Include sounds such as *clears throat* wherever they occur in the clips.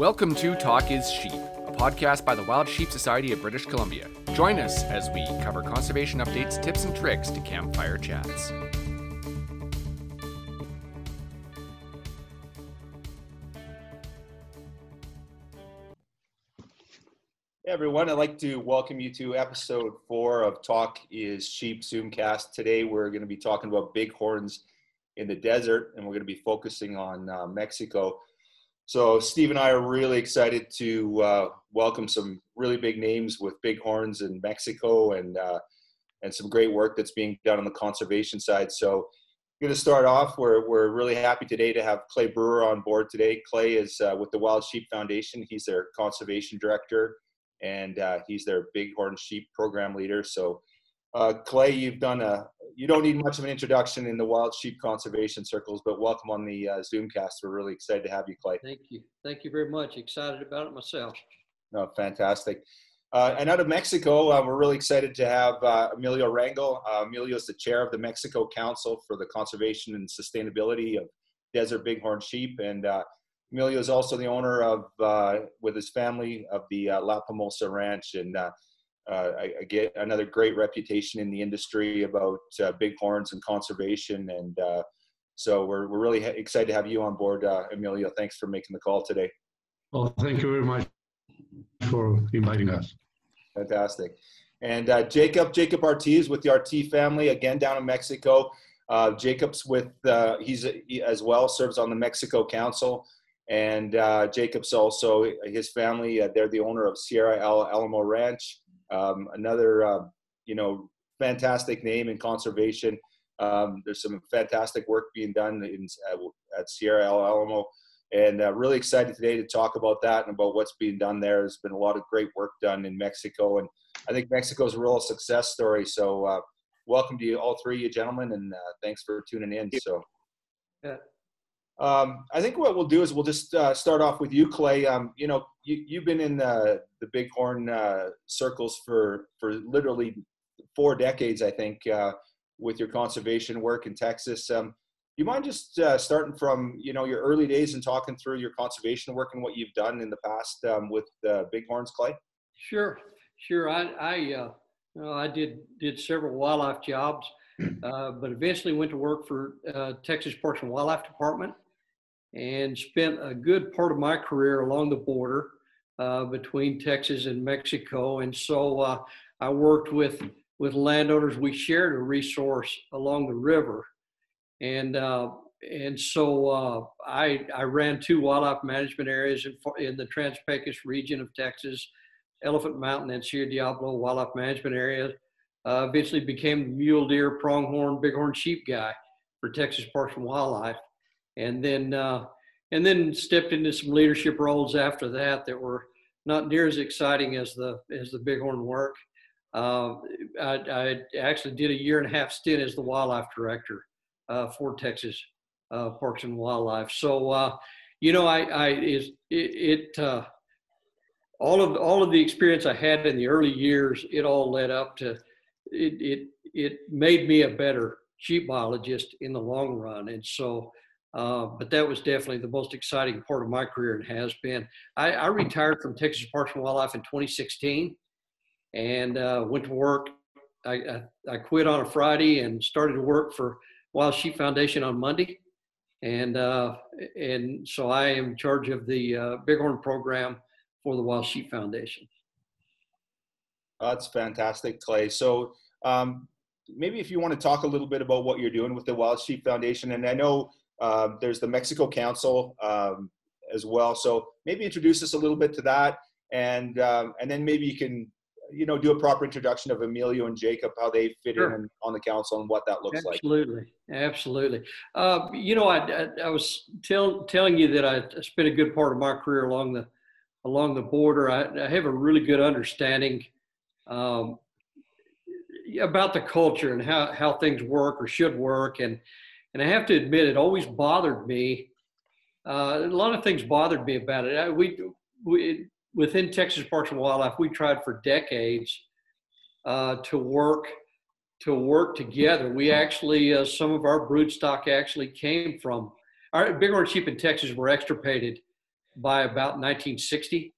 Welcome to Talk is Sheep, a podcast by the Wild Sheep Society of British Columbia. Join us as we cover conservation updates, tips, and tricks to campfire chats. Hey everyone, I'd like to welcome you to episode four of Talk is Sheep Zoomcast. Today we're going to be talking about bighorns in the desert and we're going to be focusing on uh, Mexico. So Steve and I are really excited to uh, welcome some really big names with bighorns in Mexico and uh, and some great work that's being done on the conservation side. So I'm going to start off. We're we're really happy today to have Clay Brewer on board today. Clay is uh, with the Wild Sheep Foundation. He's their conservation director and uh, he's their bighorn sheep program leader. So uh, Clay, you've done a, you don't need much of an introduction in the wild sheep conservation circles, but welcome on the uh, Zoomcast. We're really excited to have you, Clay. Thank you. Thank you very much. Excited about it myself. No, fantastic. Uh, and out of Mexico, uh, we're really excited to have uh, Emilio Rangel. Uh, Emilio is the chair of the Mexico Council for the Conservation and Sustainability of Desert Bighorn Sheep. And uh, Emilio is also the owner of, uh, with his family, of the La Palmosa Ranch. And uh, I, I, get another great reputation in the industry about uh, bighorns and conservation. And uh, so we're, we're really excited to have you on board, uh, Emilio. Thanks for making the call today. Well, thank you very much for inviting us. Fantastic. And uh, Jacob, Jacob Ortiz with the Ortiz family, again down in Mexico. Uh, Jacob's with, he's he as well, serves on the Mexico Council. And Jacob's also, his family, they're the owner of Sierra El Alamo Ranch um, another, uh, you know, fantastic name in conservation. Um, there's some fantastic work being done in, at Sierra El Alamo, and uh, really excited today to talk about that and about what's being done there. There's been a lot of great work done in Mexico, and I think Mexico is a real success story. So, uh, welcome to you, all three of you gentlemen, and uh, thanks for tuning in. So, yeah. Um, I think what we'll do is we'll just uh, start off with you, Clay. Um, you know, you, you've been in the, the Bighorn uh, circles for, for literally four decades, I think, uh, with your conservation work in Texas. Um, do you mind just uh, starting from, you know, your early days and talking through your conservation work and what you've done in the past um, with Bighorns, Clay? Sure, sure. I, I, uh, you know, I did, did several wildlife jobs, *clears throat* uh, but eventually went to work for Texas Parks and Wildlife Department and spent a good part of my career along the border uh, between Texas and Mexico. And so uh, I worked with, with landowners. We shared a resource along the river. And, uh, and so uh, I, I ran two wildlife management areas in, in the Trans-Pecos region of Texas, Elephant Mountain and Sierra Diablo wildlife management areas. Uh, eventually became the mule deer, pronghorn, bighorn sheep guy for Texas Parks and Wildlife and then uh, and then stepped into some leadership roles after that that were not near as exciting as the as the Bighorn work. Uh, I, I, actually did a year and a half stint as the wildlife director uh, for Texas uh, Parks and Wildlife. So uh, you know, I, I is it, it uh, all of all of the experience I had in the early years, it all led up to it. It it made me a better sheep biologist in the long run, and so uh, but that was definitely the most exciting part of my career and has been. I, I retired from Texas Parks and Wildlife in 2016 and uh, went to work. I, I, I, quit on a Friday and started to work for Wild Sheep Foundation on Monday. And, uh, and so I am in charge of the uh, Bighorn program for the Wild Sheep Foundation. That's fantastic, Clay. So um, maybe if you want to talk a little bit about what you're doing with the Wild Sheep Foundation, and I know um, there's the Mexico Council um, as well. So maybe introduce us a little bit to that, and um, and then maybe you can you know, do a proper introduction of Emilio and Jacob, how they fit Sure. in on the council and what that looks like. Absolutely, absolutely. Uh, you know, I, I, I was tell, telling you that I spent a good part of my career along the along the border. I, I have a really good understanding um, about the culture and how, how things work or should work, and and I have to admit, it always bothered me. Uh, a lot of things bothered me about it. I, we we within Texas Parks and Wildlife, we tried for decades uh, to work to work together. We actually, uh, some of our brood stock actually came from our bighorn sheep in Texas were extirpated by about 1960.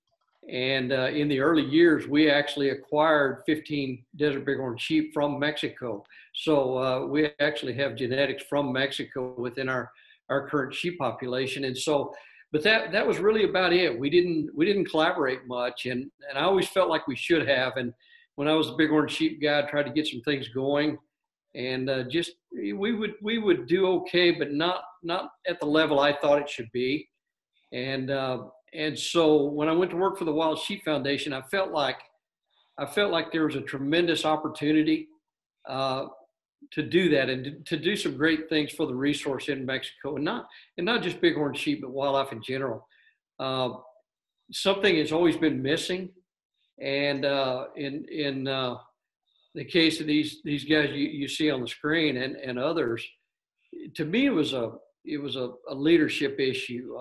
And uh, in the early years, we actually acquired 15 desert bighorn sheep from Mexico. So uh, we actually have genetics from Mexico within our, our current sheep population. And so, but that, that was really about it. We didn't, we didn't collaborate much. And, and I always felt like we should have. And when I was a bighorn sheep guy, I tried to get some things going, and uh, just we would we would do okay, but not not at the level I thought it should be. And uh, and so when I went to work for the Wild Sheep Foundation, I felt like I felt like there was a tremendous opportunity uh, to do that and to, do some great things for the resource in Mexico, and not and not just bighorn sheep, but wildlife in general. Uh, something has always been missing and uh, in in uh, the case of these these guys you, you see on the screen and, and others, to me it was a it was a, a leadership issue.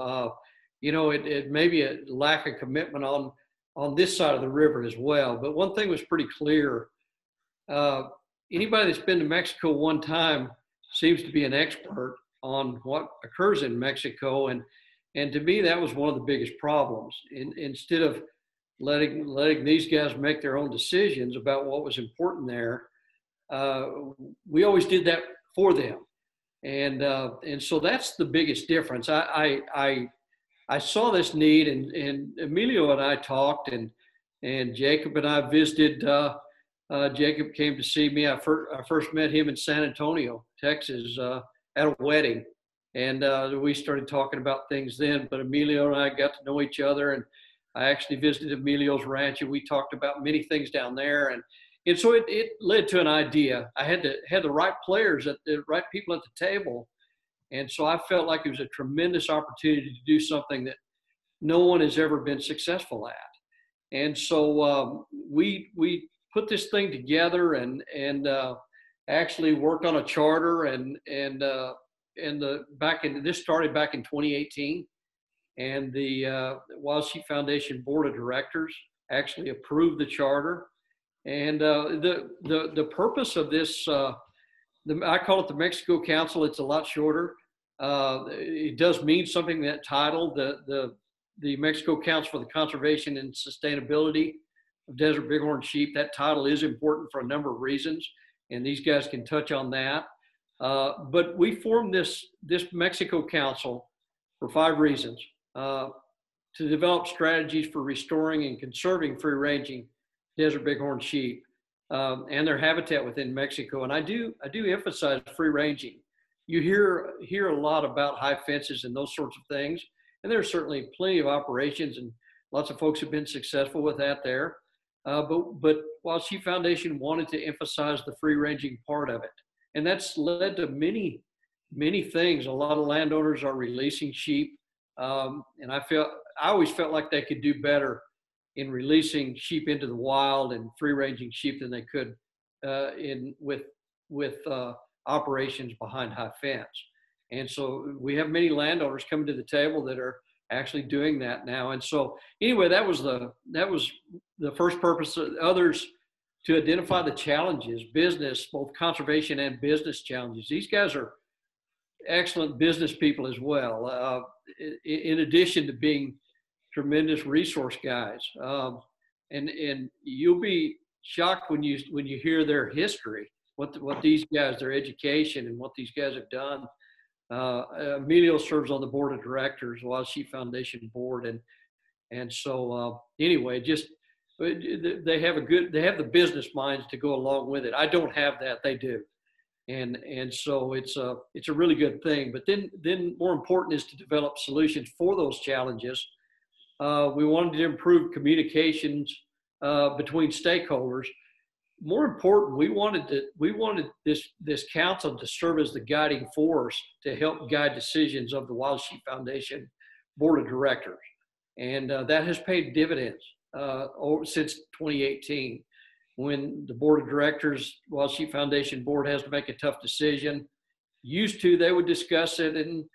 You know, it, it may be a lack of commitment on on this side of the river as well. But one thing was pretty clear. Uh, anybody that's been to Mexico one time seems to be an expert on what occurs in Mexico, and and to me that was one of the biggest problems. In, instead of letting letting these guys make their own decisions about what was important there. Uh, we always did that for them, and uh, and so that's the biggest difference. I I I, I saw this need, and, and Emilio and I talked, and and Jacob and I visited. Uh, uh Jacob came to see me. I, fir- I first met him in San Antonio, Texas, uh, at a wedding, and uh, we started talking about things then. But Emilio and I got to know each other, and I actually visited Emilio's ranch and we talked about many things down there. And, and so it, it led to an idea. I had to had the right players at the right people at the table. And so I felt like it was a tremendous opportunity to do something that no one has ever been successful at. And so um, we we put this thing together and and uh, actually worked on a charter and and uh, and the back in this started back in 2018 and the uh, Sheep Foundation Board of Directors actually approved the charter. And uh, the, the, the purpose of this, uh, the, I call it the Mexico Council, it's a lot shorter. Uh, it does mean something, that title, the, the, the Mexico Council for the Conservation and Sustainability of Desert Bighorn Sheep. That title is important for a number of reasons, and these guys can touch on that. Uh, but we formed this, this Mexico Council for five reasons. Uh, to develop strategies for restoring and conserving free ranging desert bighorn sheep um, and their habitat within Mexico. And I do, I do emphasize free ranging. You hear, hear a lot about high fences and those sorts of things. And there's certainly plenty of operations and lots of folks have been successful with that there. Uh, but, but Wild Sheep Foundation wanted to emphasize the free ranging part of it. And that's led to many, many things. A lot of landowners are releasing sheep um, and I felt I always felt like they could do better in releasing sheep into the wild and free ranging sheep than they could uh, in with with uh, operations behind high fence. And so we have many landowners coming to the table that are actually doing that now. And so anyway, that was the that was the first purpose. Of others to identify the challenges, business, both conservation and business challenges. These guys are excellent business people as well. Uh, in addition to being tremendous resource guys. Um, and and you'll be shocked when you when you hear their history, what what these guys, their education, and what these guys have done. Uh, Emilio serves on the board of directors, Sheep Foundation board, and and so uh, anyway, just uh, they have a good they have the business minds to go along with it. I don't have that; they do and and so it's a it's a really good thing. But then then more important is to develop solutions for those challenges. Uh, we wanted to improve communications uh, between stakeholders. More important, we wanted to we wanted this this council to serve as the guiding force to help guide decisions of the Wild Sheep Foundation board of directors, and uh, that has paid dividends uh, since 2018. When the board of directors, Wild Sheep Foundation board, has to make a tough decision, used to they would discuss it and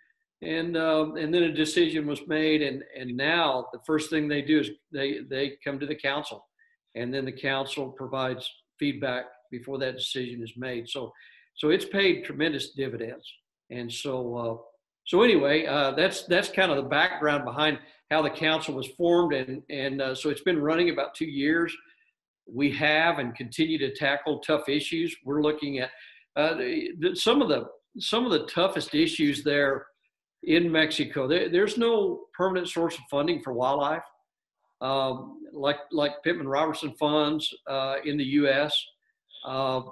and um, and then a decision was made and and now the first thing they do is they they come to the council and then the council provides feedback before that decision is made. So so it's paid tremendous dividends. And so uh, so anyway uh, that's that's kind of the background behind how the council was formed. And and uh, so it's been running about two years. We have and continue to tackle tough issues. We're looking at uh, some of the some of the toughest issues there in Mexico. There, there's no permanent source of funding for wildlife, um, like like Pittman Robertson funds uh, in the U.S. Uh,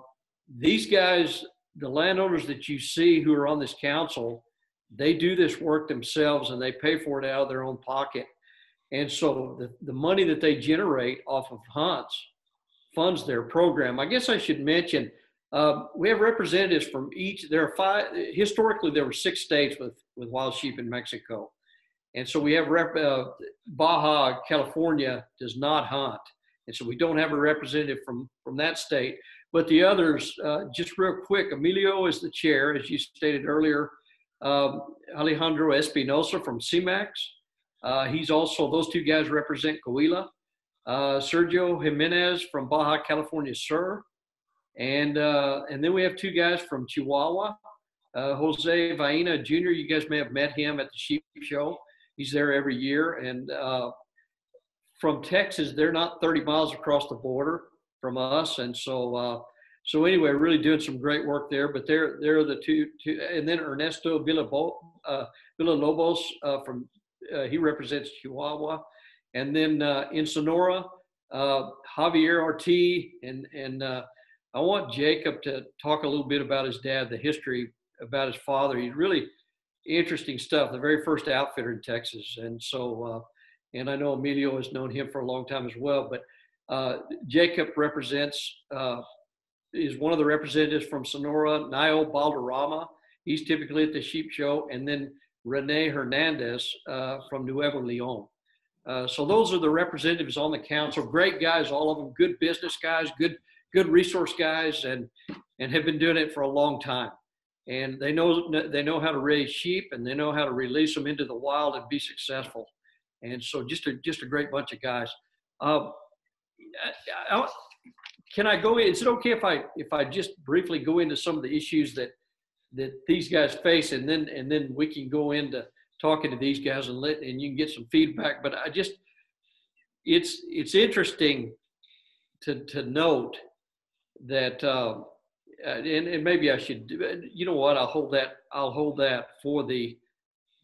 these guys, the landowners that you see who are on this council, they do this work themselves and they pay for it out of their own pocket. And so the, the money that they generate off of hunts funds their program. I guess I should mention uh, we have representatives from each. There are five. Historically, there were six states with with wild sheep in Mexico, and so we have rep, uh, Baja California does not hunt, and so we don't have a representative from from that state. But the others, uh, just real quick, Emilio is the chair, as you stated earlier. Um, Alejandro Espinosa from CEMEX. Uh, he's also those two guys represent Coahuila. Uh, Sergio Jimenez from Baja California Sur. And uh, and then we have two guys from Chihuahua, uh, Jose Vaina Jr. You guys may have met him at the sheep show. He's there every year. And uh, from Texas, they're not 30 miles across the border from us. And so uh, so anyway, really doing some great work there. But they're they're the two two. And then Ernesto Villabo, uh, uh, from he represents Chihuahua. And then in Sonora, Javier Ortiz and and I want Jacob to talk a little bit about his dad, the history about his father. He's really interesting stuff. The very first outfitter in Texas, and so uh, and I know Emilio has known him for a long time as well. But uh, Jacob represents uh, is one of the representatives from Sonora, Niall Balderrama. He's typically at the sheep show, and then Rene Hernandez uh, from Nuevo Leon. Uh, so those are the representatives on the council. Great guys, all of them. Good business guys. Good good resource guys and and have been doing it for a long time. And they know they know how to raise sheep and they know how to release them into the wild and be successful. And so just a just a great bunch of guys. Uh, I, I, can I go in? Is it okay if I if I just briefly go into some of the issues that that these guys face, and then and then we can go into talking to these guys and let and you can get some feedback. But I just it's it's interesting to to note that uh, and, and maybe I should you know what I'll hold that I'll hold that for the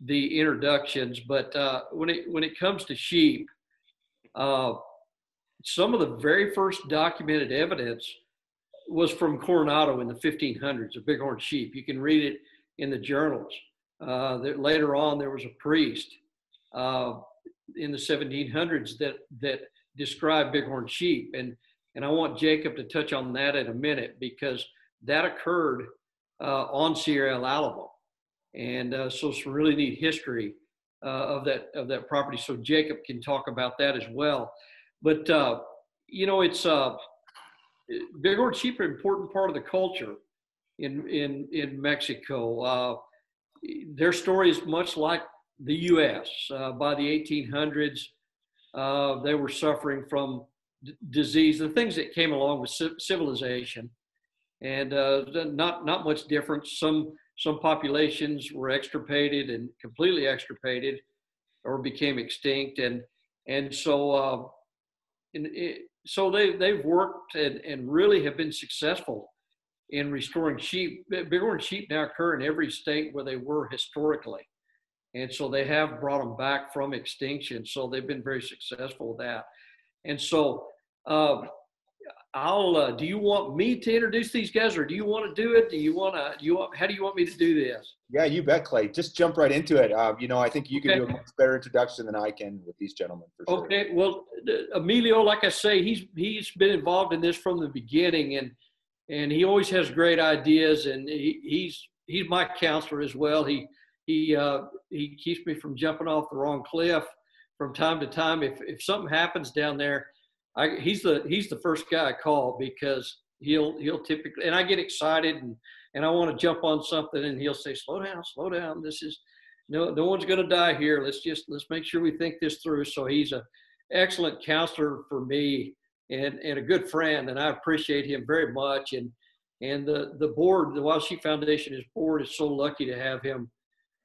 the introductions but uh, when it when it comes to sheep uh, some of the very first documented evidence was from Coronado in the 1500s a bighorn sheep. You can read it in the journals. Uh, that later on there was a priest uh, in the 1700s that that described bighorn sheep and and I want Jacob to touch on that in a minute because that occurred uh, on Sierra El Alamo. And uh, so some really neat history uh, of that of that property. So Jacob can talk about that as well. But uh, you know, it's uh, sheep are an important part of the culture in in in Mexico. Uh, their story is much like the U.S. Uh, by the 1800s, uh, they were suffering from d- disease, the things that came along with civilization, and uh, not not much difference. Some some populations were extirpated and completely extirpated, or became extinct, and and so uh, in, it, so they they've worked and, and really have been successful in restoring sheep. Bighorn sheep now occur in every state where they were historically. And so they have brought them back from extinction. So they've been very successful with that. And so uh, I'll. Uh, do you want me to introduce these guys, or do you want to do it? Do you want to? You want? How do you want me to do this? Yeah, you bet, Clay. Just jump right into it. Uh, you know, I think you can do a much better introduction than I can with these gentlemen. For sure. Okay. Well, Emilio, like I say, he's he's been involved in this from the beginning, and and he always has great ideas, and he, he's he's my counselor as well. He he uh, he keeps me from jumping off the wrong cliff from time to time. If if something happens down there I, he's the he's the first guy I call because he'll he'll typically and I get excited and and I want to jump on something and he'll say slow down slow down. This is no no one's going to die here. Let's just let's make sure we think this through. So he's a excellent counselor for me and and a good friend and I appreciate him very much. And and the the board the Wild Sheep Foundation his board is so lucky to have him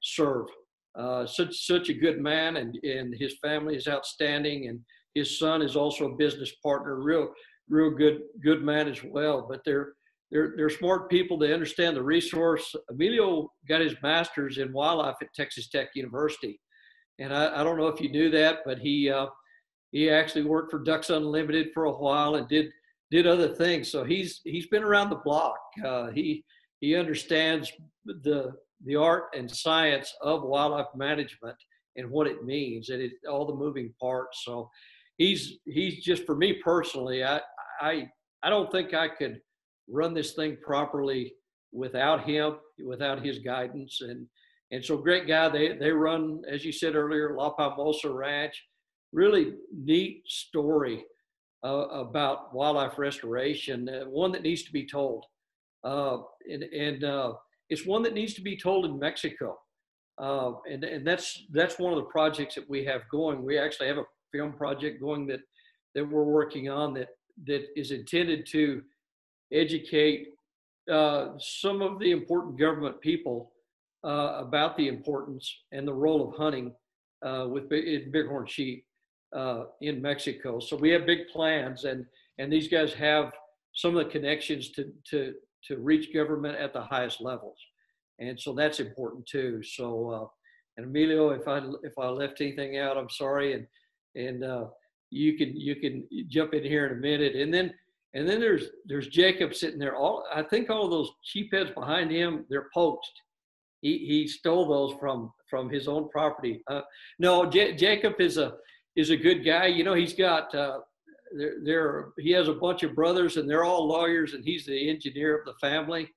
serve. Uh, such such a good man and and his family is outstanding and his son is also a business partner, real, real good, good man as well. But they're they're they're smart people. They understand the resource. Emilio got his master's in wildlife at Texas Tech University, and I, I don't know if you knew that, but he uh, he actually worked for Ducks Unlimited for a while and did did other things. So he's he's been around the block. Uh, he he understands the the art and science of wildlife management and what it means and it, all the moving parts. So he's he's just for me personally. I I I don't think I could run this thing properly without him, without his guidance, and and so great guy. They they run as you said earlier, La Palmosa Ranch. Really neat story uh, about wildlife restoration. Uh, one that needs to be told, uh, and and uh, it's one that needs to be told in Mexico. Uh, and and that's that's one of the projects that we have going. We actually have a film project going that that we're working on that that is intended to educate uh, some of the important government people uh, about the importance and the role of hunting uh, with big, bighorn sheep uh, in Mexico. So we have big plans, and and these guys have some of the connections to to to reach government at the highest levels, and so that's important too. So. Uh, and Emilio, if I if I left anything out, I'm sorry. And and uh, you can you can jump in here in a minute. And then and then there's there's Jacob sitting there. All I think all those sheepheads behind him they're poached. He he stole those from from his own property. Uh, no, J- Jacob is a is a good guy. You know, he's got uh, there there he has a bunch of brothers and they're all lawyers and he's the engineer of the family.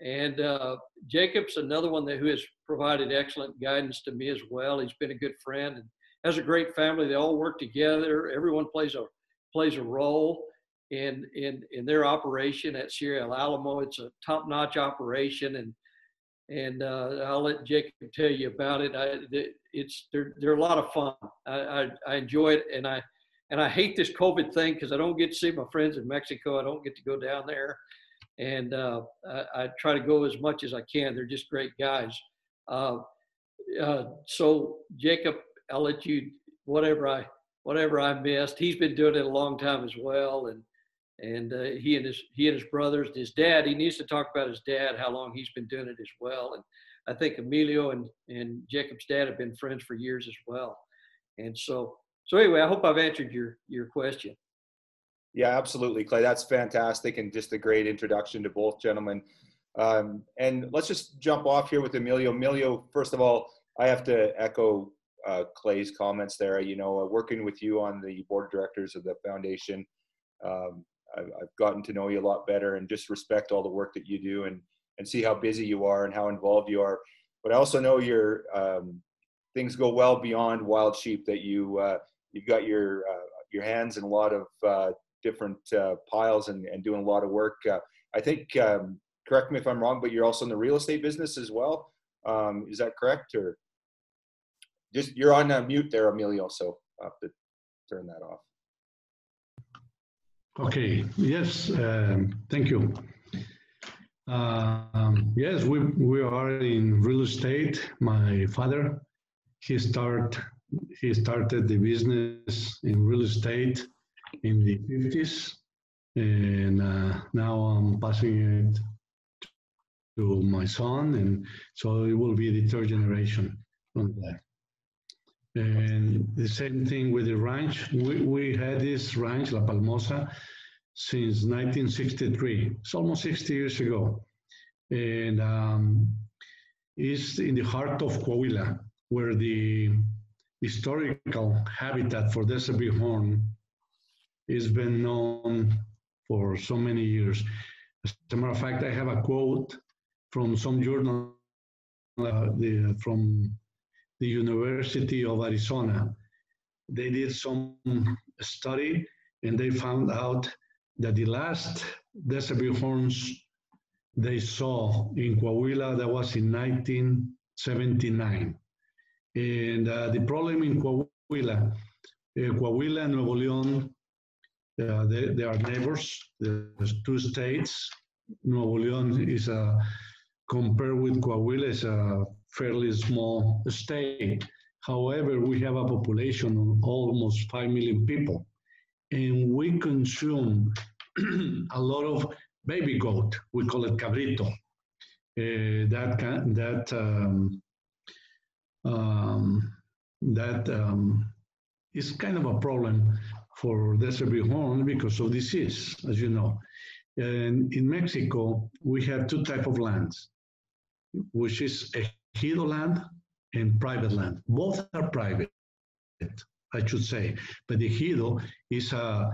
And uh, Jacob's another one that who has provided excellent guidance to me as well. He's been a good friend and has a great family. They all work together. Everyone plays a plays a role in in in their operation at Sierra Alamo. It's a top notch operation, and and uh, I'll let Jacob tell you about it. I, it's they're they're a lot of fun. I, I, I enjoy it, and I and I hate this COVID thing because I don't get to see my friends in Mexico. I don't get to go down there, and uh, I, I, try to go as much as I can. They're just great guys. Uh, uh so Jacob I'll let you whatever I whatever I missed. He's been doing it a long time as well, and and uh, he and his he and his brothers, his dad. He needs to talk about his dad, how long he's been doing it as well. And I think Emilio and and Jacob's dad have been friends for years as well. And so so anyway, I hope I've answered your your question. Yeah, absolutely, Clay. That's fantastic, and just a great introduction to both gentlemen. Um, and let's just jump off here with Emilio. Emilio, first of all, I have to echo uh, Clay's comments there. You know, uh, working with you on the board of directors of the foundation, um, I've, I've, gotten to know you a lot better and just respect all the work that you do and and see how busy you are and how involved you are. But I also know your um, things go well beyond wild sheep. That you uh, you've got your uh, your hands in a lot of uh, different piles and, and doing a lot of work. I think. Um, correct me if I'm wrong, but you're also in the real estate business as well. Um, is that correct? Or just you're on uh, mute there, Emilio. So I have to turn that off. Okay. Yes. Um, thank you. Um, yes, we we are in real estate. My father, he start he started the business in real estate in the 50s, and uh, now I'm passing it to my son, and so it will be the third generation from that. And the same thing with the ranch. We, we had this ranch, La Palmosa, since 1963. It's almost 60 years ago. And um, is in the heart of Coahuila, where the historical habitat for desert bighorn has been known for so many years. As a matter of fact, I have a quote from some journal uh, the, from the University of Arizona. They did some study and they found out that the last desert bighorns they saw in Coahuila, that was in 1979. And uh, the problem in Coahuila, uh, Coahuila and Nuevo León, uh, they, they, are neighbors. There's two states. Nuevo León is a, compared with Coahuila, is a fairly small state. However, we have a population of almost 5 million people, and we consume *clears throat* a lot of baby goat. We call it cabrito. Uh, that that um, um, that um, is kind of a problem for desert bighorn because of disease, as you know. And in Mexico, we have two type of lands, which is ejido land and private land. Both are private, I should say. But the ejido is a,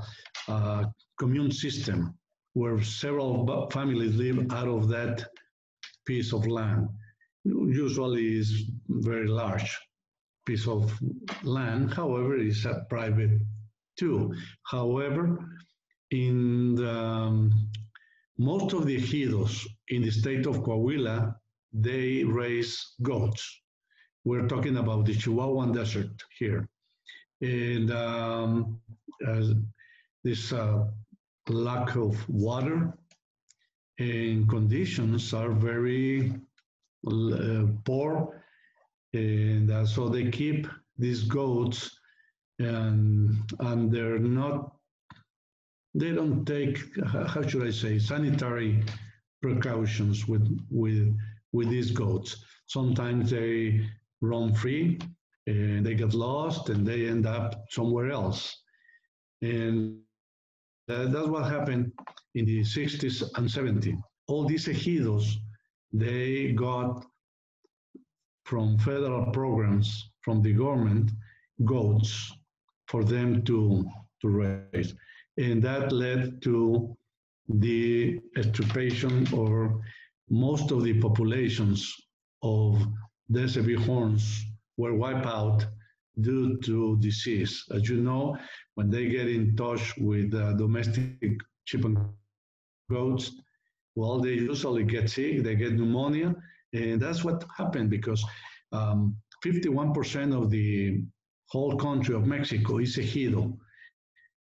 a commune system where several families live out of that piece of land. Usually is very large piece of land. However, it's a private too. However, in the, um, most of the ejidos in the state of Coahuila, they raise goats. We're talking about the Chihuahuan Desert here. And um, this uh, lack of water and conditions are very uh, poor and uh, so they keep these goats and and they're not they don't take how should i say sanitary precautions with with with these goats sometimes they roam free and they get lost and they end up somewhere else and that's what happened in the 60s and 70s. All these ejidos, they got from federal programs from the government goats for them to, to raise. And that led to the extirpation or most of the populations of desert bighorns were wiped out due to disease. As you know, when they get in touch with uh, domestic sheep and goats, well, they usually get sick, they get pneumonia, and that's what happened because um, 51% of the whole country of Mexico is ejido,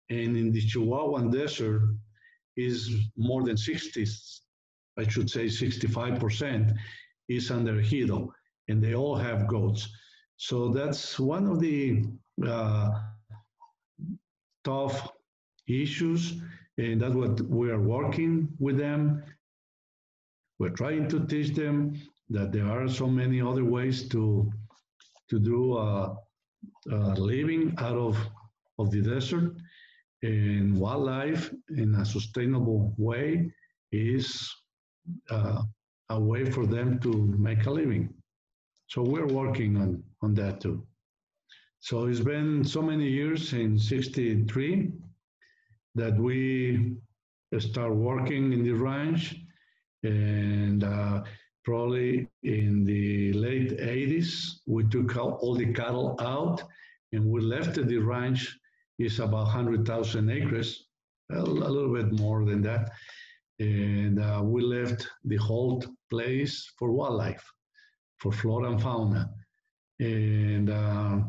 and in the Chihuahuan Desert is more than 60, I should say 65% is under ejido, and they all have goats. So that's one of the uh, tough issues, and that's what we are working with them. We're trying to teach them that there are so many other ways to to do a, a living out of of the desert and wildlife in a sustainable way is uh, a way for them to make a living. So we're working on, on that too. So it's been so many years in 63 that we start working in the ranch and uh, probably in the late 80s we took all the cattle out and we left the ranch is about 100,000 acres, a, a, little bit more than that. And uh, we left the whole place for wildlife for flora and fauna. And uh,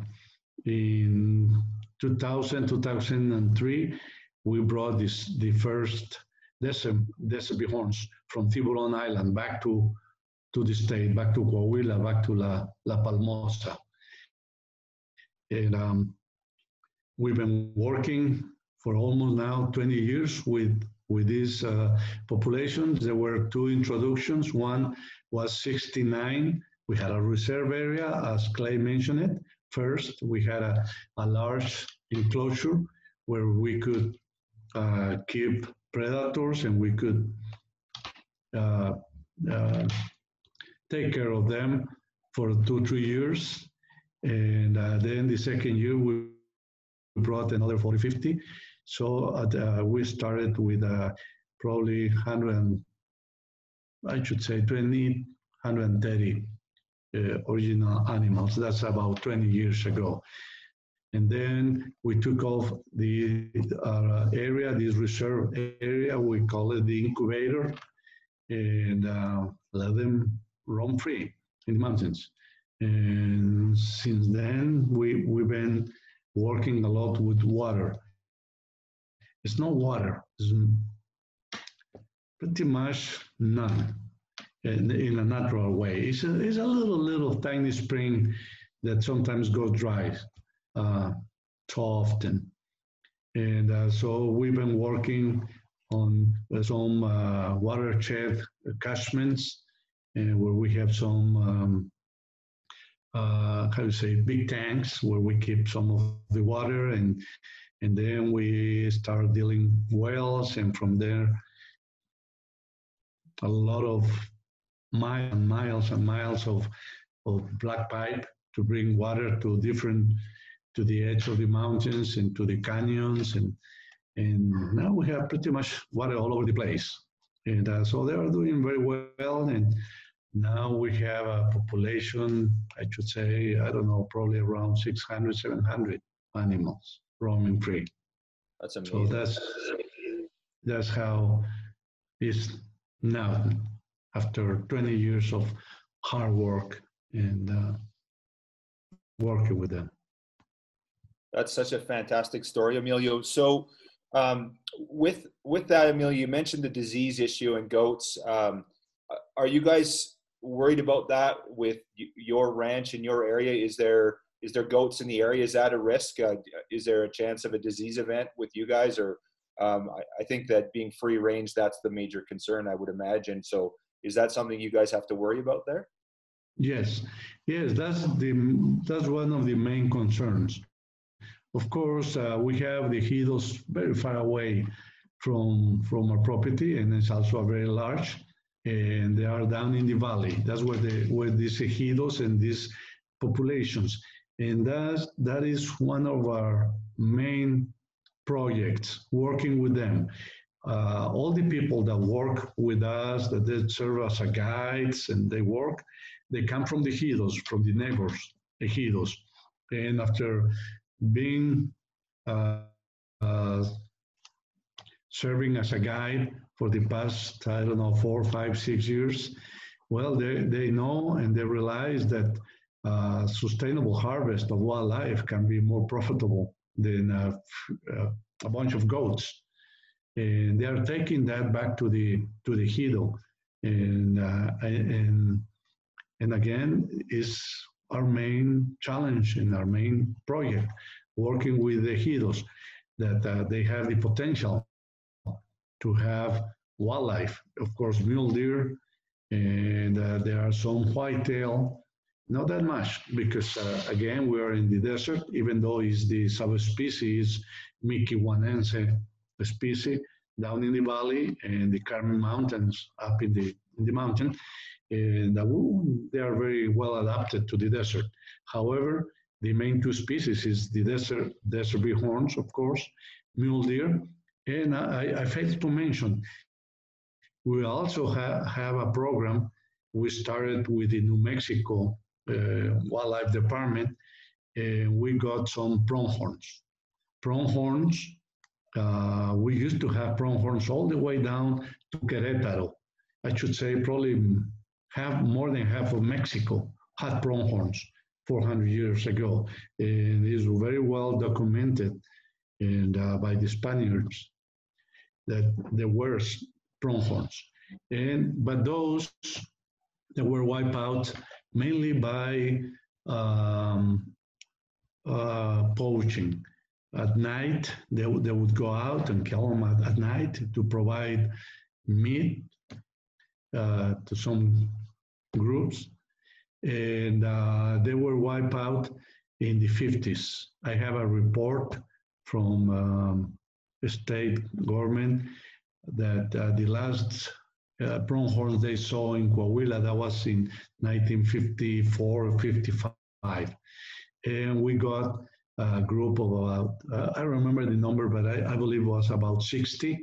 in 2000, 2003, we brought this the first desert, desert bighorns from Tiburon Island back to, to the state, back to Coahuila, back to La, La Palmosa. And um, we've been working for almost now 20 years with with these uh, populations. There were two introductions. One was 69 we had a reserve area, as Clay mentioned it. First, we had a, a large enclosure where we could uh, keep predators and we could uh, uh, take care of them for two, three years. And uh, then the second year, we brought another 40, 50. So uh, we started with uh, probably 100, I should say 20, 130 uh, original animals. That's about 20 years ago. And then we took off the uh, area, this reserve area, we call it the incubator, and uh, let them roam free in the mountains. And since then, we, we've been working a lot with water. It's not water, it's pretty much none in, in a natural way. It's a, it's a little, little tiny spring that sometimes goes dry uh, too often. And uh, so we've been working on some uh, watershed catchments and where we have some, um, uh, how do you say, big tanks where we keep some of the water and and then we start drilling wells and from there a lot of miles and miles and miles of, of black pipe to bring water to different to the edge of the mountains and to the canyons. And and now we have pretty much water all over the place. And uh, so they are doing very well. And now we have a population i should say i don't know probably around 600 700 animals roaming free That's amazing. so that's that's how it's now after 20 years of hard work and uh, working with them. That's such a fantastic story, Emilio. So, um, with with that, Emilio, you mentioned the disease issue in goats. Um, are you guys worried about that with your ranch in your area? Is there is there goats in the area? Is that a risk? Uh, is there a chance of a disease event with you guys? Or um, I, I, think that being free range, that's the major concern, I would imagine. So is that something you guys have to worry about there? Yes, yes, that's the that's one of the main concerns. Of course, uh, we have the ejidos very far away from from our property, and it's also a very large, and they are down in the valley. That's where the where these ejidos and these populations, and that that is one of our main projects, working with them uh, all the people that work with us, that they serve as guides and they work, they come from the ejidos, from the neighbors, ejidos. And after being uh, uh, serving as a guide for the past, I don't know, four, five, six years, well, they, they know and they realize that sustainable harvest of wildlife can be more profitable than uh, a bunch of goats. And they are taking that back to the to the ejido, and uh, and and again is our main challenge and our main project, working with the ejidos, that uh, they have the potential to have wildlife, of course, mule deer, and uh, there are some whitetail, not that much, because uh, again, we are in the desert, even though it's the subspecies miquihuanensis species down in the valley and the Carmen Mountains up in the in the mountain, and they are very well adapted to the desert. However, the main two species is the desert desert bighorns, of course, mule deer, and I, I failed to mention we also ha- have a program we started with the New Mexico Wildlife Department, and we got some pronghorns. Pronghorns uh, we used to have pronghorns all the way down to Querétaro. I should say probably half, more than half of Mexico had pronghorns 400 years ago. And it is very well documented and uh, by the Spaniards that there were pronghorns. And, but those that were wiped out mainly by um, uh, poaching at night, they, they would go out and kill them at, at night to provide meat uh, to some groups. And uh, they were wiped out in the 50s. I have a report from um, state government that uh, the last uh, pronghorns they saw in Coahuila, that was in 1954 or 55. And we got a group of about, uh, I remember the number, but I, I, believe it was about 60.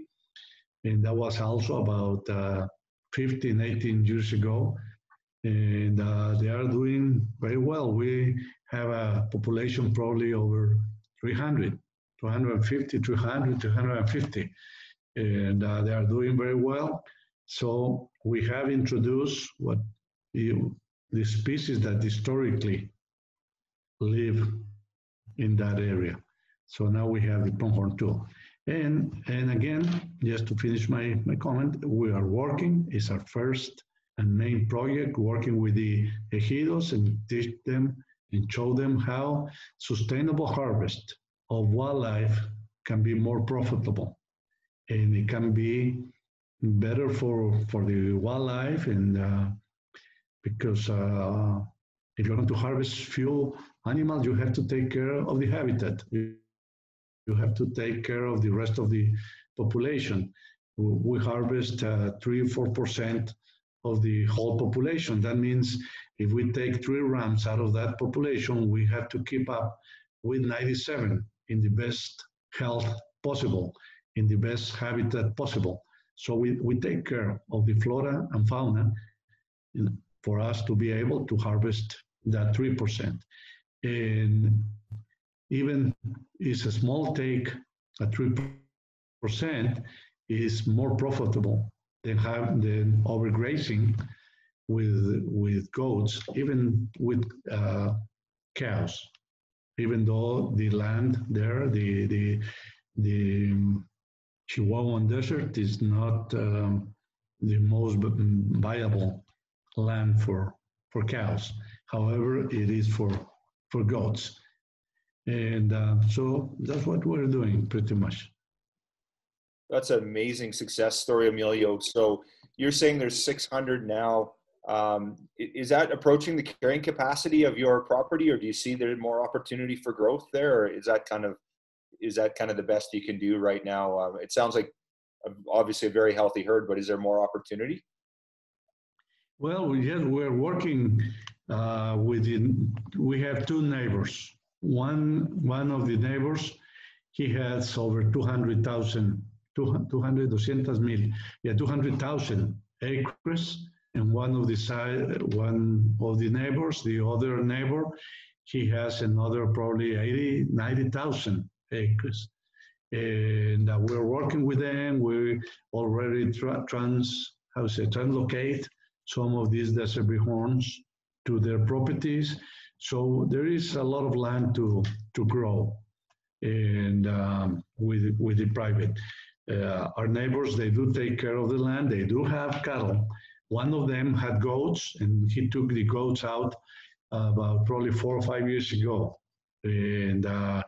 And that was also about uh, 15, 18 years ago. And uh, they are doing very well. We have a population probably over 300, 250, 300, 250. And uh, they are doing very well. So we have introduced what the, the species that historically live in that area. So now we have the pronghorn too. And, and again, just to finish my, my comment, we are working, it's our first and main project, working with the ejidos and teach them and show them how sustainable harvest of wildlife can be more profitable. And it can be better for, for the wildlife and uh, because uh, if you're going to harvest few animals, you have to take care of the habitat. You, you have to take care of the rest of the population. We harvest uh, three, four percent of the whole population. That means if we take three rams out of that population, we have to keep up with 97 in the best health possible, in the best habitat possible. So we, we take care of the flora and fauna for us to be able to harvest that 3%. And even is a small take at 3% is more profitable than have than overgrazing with with goats, even with uh, cows. Even though the land there, the the the Chihuahuan Desert is not um, the most viable land for, for cows. However, it is for, for goats. And uh, so that's what we're doing pretty much. That's an amazing success story, Emilio. So you're saying there's 600 now. Um, is that approaching the carrying capacity of your property, or do you see there more opportunity for growth there, or is that kind of is that kind of the best you can do right now? Uh, it sounds like obviously a very healthy herd, but is there more opportunity? Well, we're working uh, within. We have two neighbors. One one of the neighbors, he has over 200,000, 200, 200 mil, yeah, 200,000 acres. And one of the side, one of the neighbors, the other neighbor, he has another probably 80, 90,000 acres. And uh, we're working with them. We already tra- trans, how say, translocate some of these desert bighorns to their properties. So there is a lot of land to, to grow and um, with, with the private. Uh, our neighbors, they do take care of the land. They do have cattle. One of them had goats and he took the goats out about probably four or five years ago. And uh,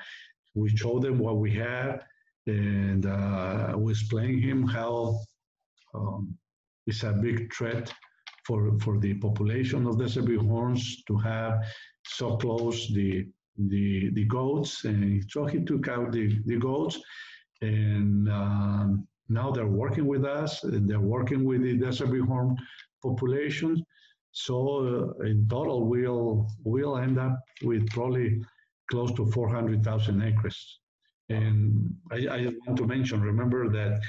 we showed them what we had, and uh, we explained him how um, it's a big threat for for the population of the desert horns to have so close the the the goats, and so he took out the the goats, and um, now they're working with us, and they're working with the desert horn population. So uh, in total, we'll we'll end up with probably close to 400,000 acres. And I, I, want to mention, remember that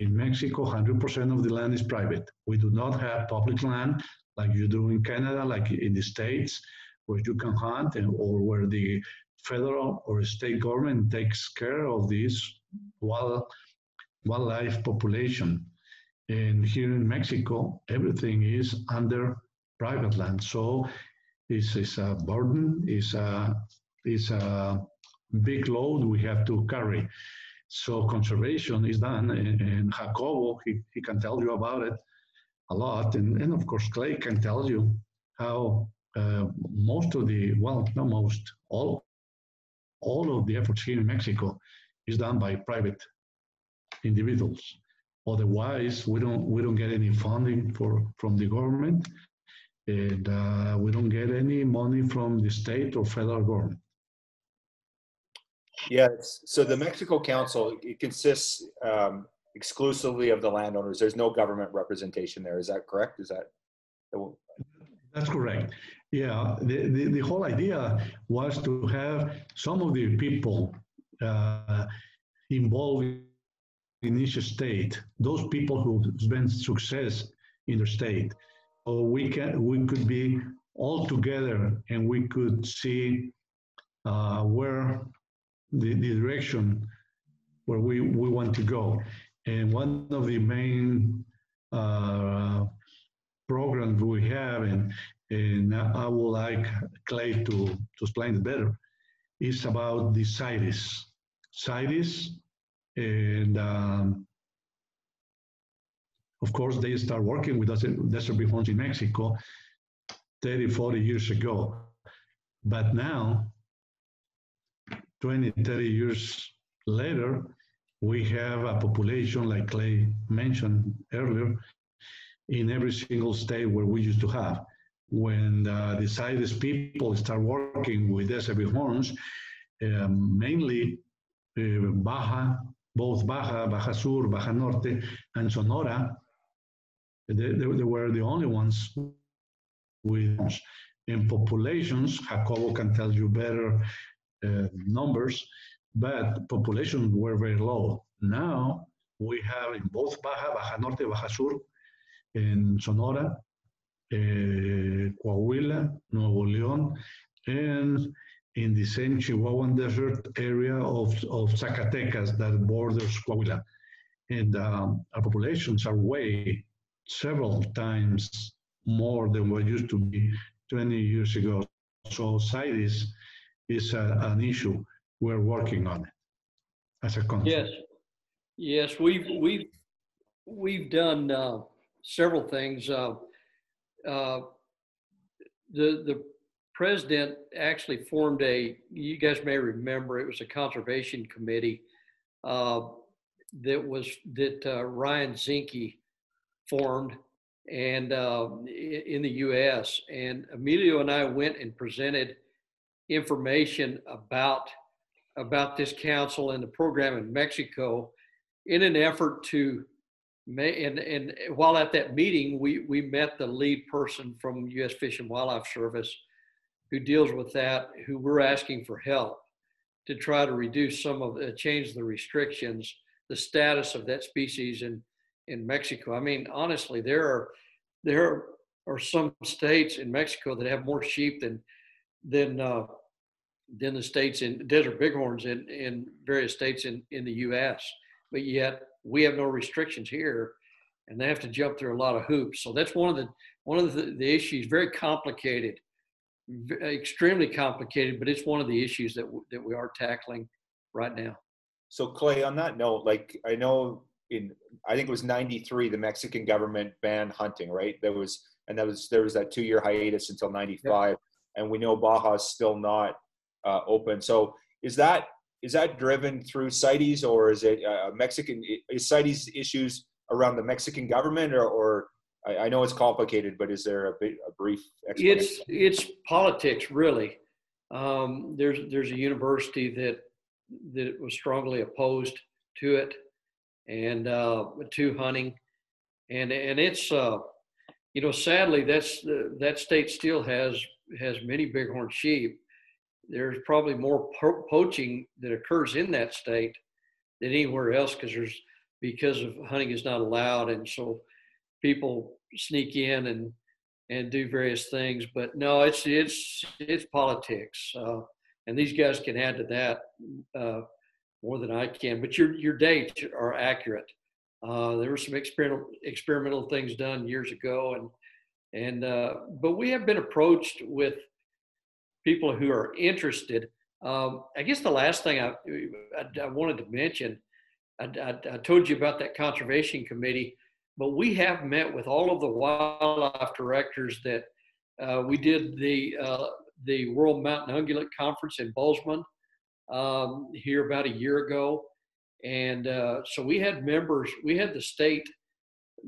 in Mexico, 100% of the land is private. We do not have public land like you do in Canada, like in the States, where you can hunt and, or where the federal or state government takes care of this wild, wildlife population. And here in Mexico, everything is under private land. So this is a burden, is a is a big load we have to carry. So conservation is done, and, and Jacobo, he, he can tell you about it a lot. And, and of course, Clay can tell you how uh, most of the, well, not most, all, all of the efforts here in Mexico is done by private individuals. Otherwise, we don't, we don't get any funding for, from the government, and uh, we don't get any money from the state or federal government. Yes. So the Mexico Council it consists um, exclusively of the landowners. There's no government representation there. Is that correct? Is that? That's correct. Yeah. The, the, the whole idea was to have some of the people uh, involved in each state, those people who've been success in the state. So we can we could be all together and we could see uh, where the, the direction where we, we want to go. And one of the main uh, programs we have, and, and I would like Clay to, to explain it better, is about the CITES. CITES, and um, of course, they start working with us in Desert Big in Mexico 30, 40 years ago. But now, 20, 30 years later, we have a population, like Clay mentioned earlier, in every single state where we used to have. When uh, the CITES people start working with Big Horns, um, mainly uh, Baja, both Baja, Baja Sur, Baja Norte, and Sonora, they, they, they were the only ones with in populations. Jacobo can tell you better uh, numbers, but populations were very low. Now we have in both Baja, Baja Norte, Baja Sur, in Sonora, uh, Coahuila, Nuevo León, and in the same Chihuahuan Desert area of, of Zacatecas that borders Coahuila. And um, our populations are way several times more than what used to be 20 years ago. So CITES is a, an issue. We're working on it as a country. Yes, yes, we've we've we've done uh, several things. Uh, uh, the the president actually formed a. You guys may remember it was a conservation committee uh, that was that uh, Ryan Zinke formed and uh, in the U.S. And Emilio and I went and presented information about about this council and the program in Mexico in an effort to and and while at that meeting we we met the lead person from U.S. Fish and Wildlife Service who deals with that who we're asking for help to try to reduce some of the change the restrictions the status of that species in in Mexico. I mean, honestly, there are there are some states in Mexico that have more sheep than than uh, than the states in desert bighorns in in various states in in the U.S. But yet we have no restrictions here, and they have to jump through a lot of hoops. So that's one of the one of the, the issues. Very complicated, extremely complicated, but it's one of the issues that w- that we are tackling right now. So Clay, on that note, like I know in I think it was 93 the Mexican government banned hunting, right? There was and that was there was that 2-year hiatus until 95 yep. And we know Baja is still not uh, open. So is that is that driven through CITES or is it uh, Mexican is CITES issues around the Mexican government or, or I, I know it's complicated, but is there a, bit, a brief It's it's politics really. Um, there's there's a university that that was strongly opposed to it and uh, to hunting, and and it's uh, you know sadly that's that state still has has many bighorn sheep. There's probably more po- poaching that occurs in that state than anywhere else because there's because of hunting is not allowed, and so people sneak in and and do various things. But no, it's it's it's politics, uh, and these guys can add to that. Uh, more than I can. But your your dates are accurate. Uh, there were some experimental experimental things done years ago, and and uh, but we have been approached with people who are interested. Um, I guess the last thing I, I, I wanted to mention, I, I, I, told you about that conservation committee, but we have met with all of the wildlife directors that uh, we did the uh, the World Mountain Ungulate Conference in Bozeman um, here about a year ago, and uh, so we had members. We had the state,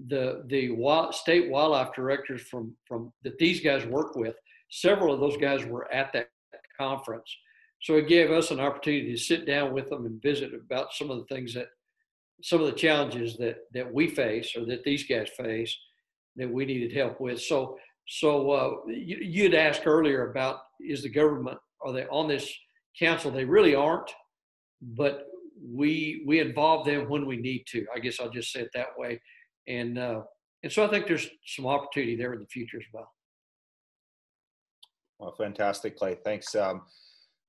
the the wild, state wildlife directors from from that these guys work with. Several of those guys were at that conference, so it gave us an opportunity to sit down with them and visit about some of the things that some of the challenges that that we face or that these guys face that we needed help with. So so uh, you, you'd asked earlier about is the government are they on this council? They really aren't, but we we involve them when we need to. I guess I'll just say it that way, and uh, and so I think there's some opportunity there in the future as well. Well, fantastic, Clay. Thanks. Um,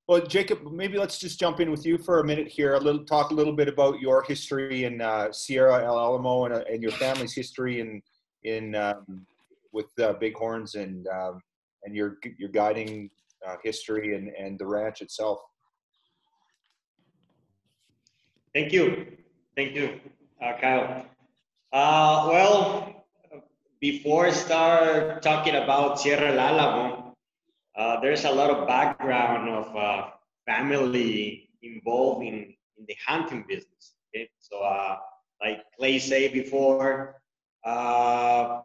well, Jacob, maybe let's just jump in with you for a minute here. A little talk a little bit about your history in uh, Sierra El Alamo and, uh, and your family's history in in um, with uh, Bighorns and um, and your your guiding uh, history and and the ranch itself. Thank you, thank you, uh, Kyle. Uh, well, before I start talking about Sierra El Alamo, uh, there's a lot of background of uh, family involved in, in the hunting business. Okay, so uh, like Clay said before, uh,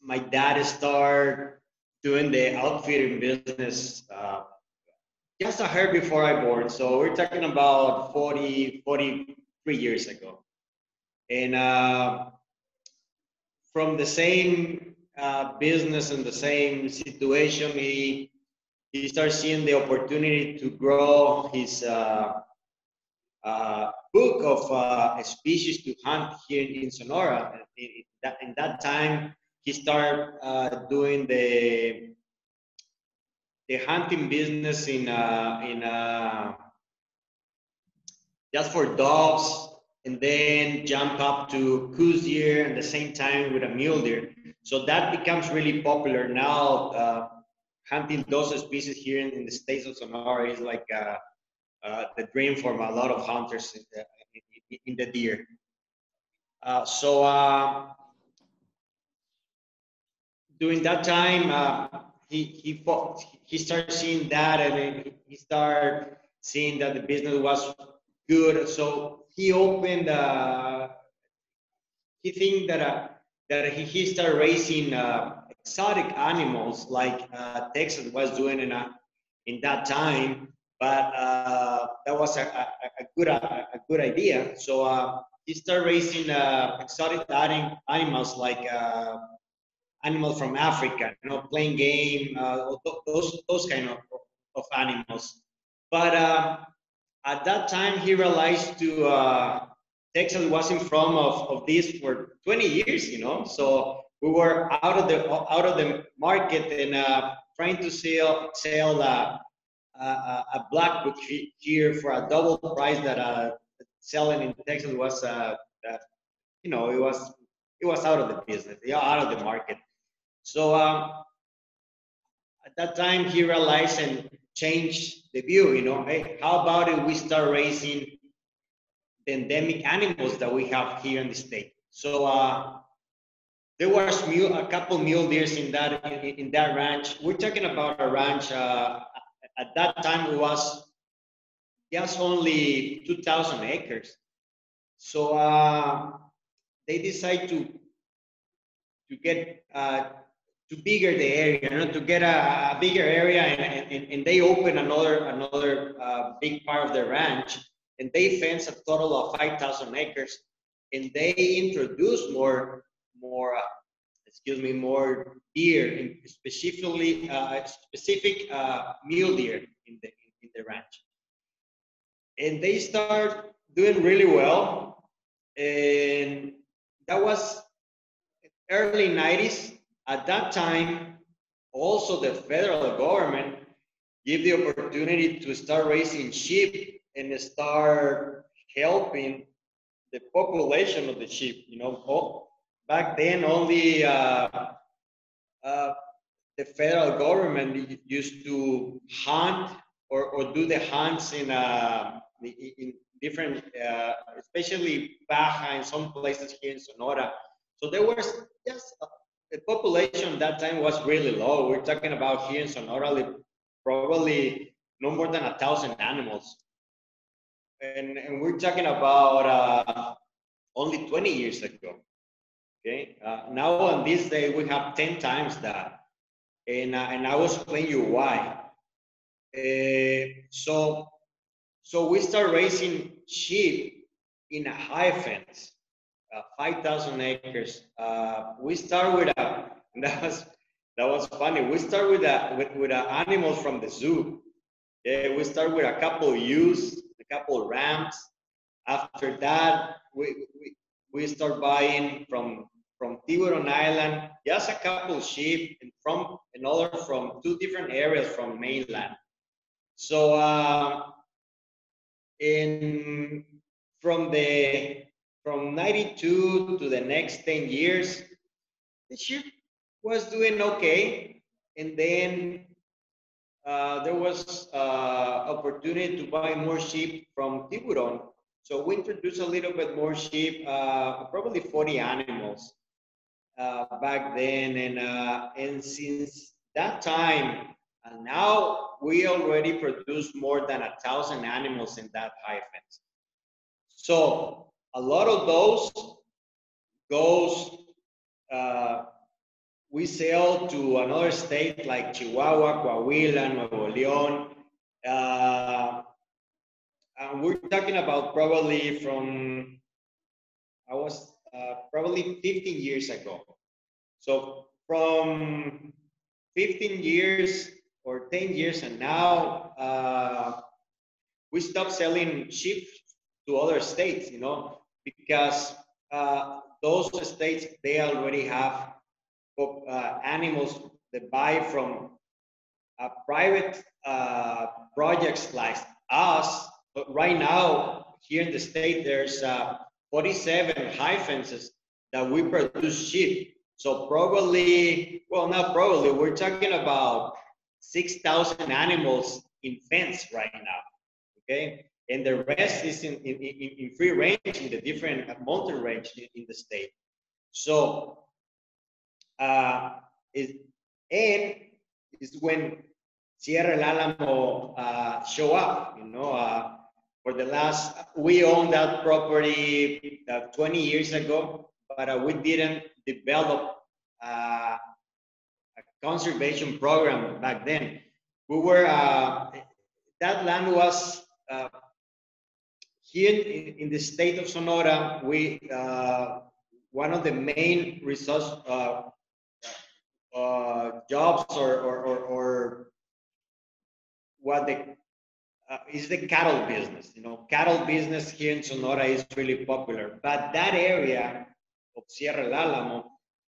my dad started doing the outfitting business uh, just a year before I born. So we're talking about 40, 43 years ago. And uh, from the same business and the same situation, he he starts seeing the opportunity to grow his uh, uh, book of uh, species to hunt here in Sonora. In that, in that time, he started uh, doing the the hunting business in uh, in uh, just for doves, and then jump up to Coues deer at the same time with a mule deer. So that becomes really popular now hunting those species here in, in the states of Sonora is like uh, uh, the dream for a lot of hunters in the, in, in the deer. Uh, so uh, during that time, uh, he he fought, he started seeing that, and he started seeing that the business was good. So he opened. Uh, he think that that he, he started raising exotic animals like uh, Texas was doing in, a, in that time, but uh, that was a, a, a good, a, a, good idea. So uh, he started raising uh, exotic animals like uh, animals from Africa, you know, plains game, uh, those, those kind of, of animals. But at that time, he realized to Texas was in front of, of this for 20 years, you know, so we were out of the out of the market and uh, trying to sell sell uh, uh, a blackbuck here for a double price that uh, selling in Texas was uh, you know it was it was out of the business, yeah, out of the market. So um, at that time he realized and changed the view. You know, hey, how about if we start raising the endemic animals that we have here in the state? So uh, there was mule, a couple mule deers in that in, in, that ranch. We're talking about a ranch. Uh, at that time, it was just only 2,000 acres. So uh, they decide to to get uh, to bigger the area, you know, to get a, a bigger area, and, and, and, they open another another uh, big part of the ranch, and they fence a total of 5,000 acres, and they introduce more more, uh, excuse me, more deer, specifically uh, specific uh, mule deer in the in, in the ranch, and they start doing really well, and that was early 90s. At that time, also the federal government give the opportunity to start raising sheep and start helping the population of the sheep. You know, back then only uh, uh, the federal government used to hunt or, or do the hunts in, uh, in different, uh, especially Baja and some places here in Sonora. So there was just the population that time was really low. We're talking about here in Sonora, probably no more than a thousand animals. And, and we're talking about uh, only 20 years ago. Okay, uh, now on this day we have 10 times that. And, uh, and I will explain you why. Uh, so, so we start raising sheep in a high fence, uh, 5,000 acres. Uh, we start with a, *laughs* that was, that was funny. We start with a, with, with a animals from the zoo. Yeah, we start with a couple of ewes, a couple of rams. After that, we, we, we start buying from from Tiburon Island, just a couple sheep, and from another from two different areas from mainland. So, uh, in from the from 92 to the next 10 years, the sheep was doing okay, and then uh, there was uh, opportunity to buy more sheep from Tiburon. So we introduced a little bit more sheep, uh, probably 40 animals uh, back then, and uh, and since that time and now we already produce more than a thousand animals in that fence. So a lot of those goes uh, we sell to another state like Chihuahua, Coahuila, Nuevo León. Uh, and we're talking about probably from I was uh, probably 15 years ago. So from 15 years or 10 years and now uh, we stopped selling sheep to other states, you know, because uh, those states, they already have uh, animals that buy from uh, private uh, projects like us. But right now, here in the state, there's uh, 47 high fences that we produce sheep. So probably, well, not probably, we're talking about 6,000 animals in fence right now, okay? And the rest is in, in, in, free range in the different mountain range in, in the state. So, uh, it, and is when Sierra El Alamo uh, show up, you know, uh, for the last, we owned that property uh, 20 years ago, but uh, we didn't develop uh, a conservation program back then. We were, uh, that land was uh, here in, in, the state of Sonora, we, uh, one of the main resource uh, jobs or, or, or, or what the uh, is the cattle business. You know, cattle business here in Sonora is really popular, but that area of Sierra El Alamo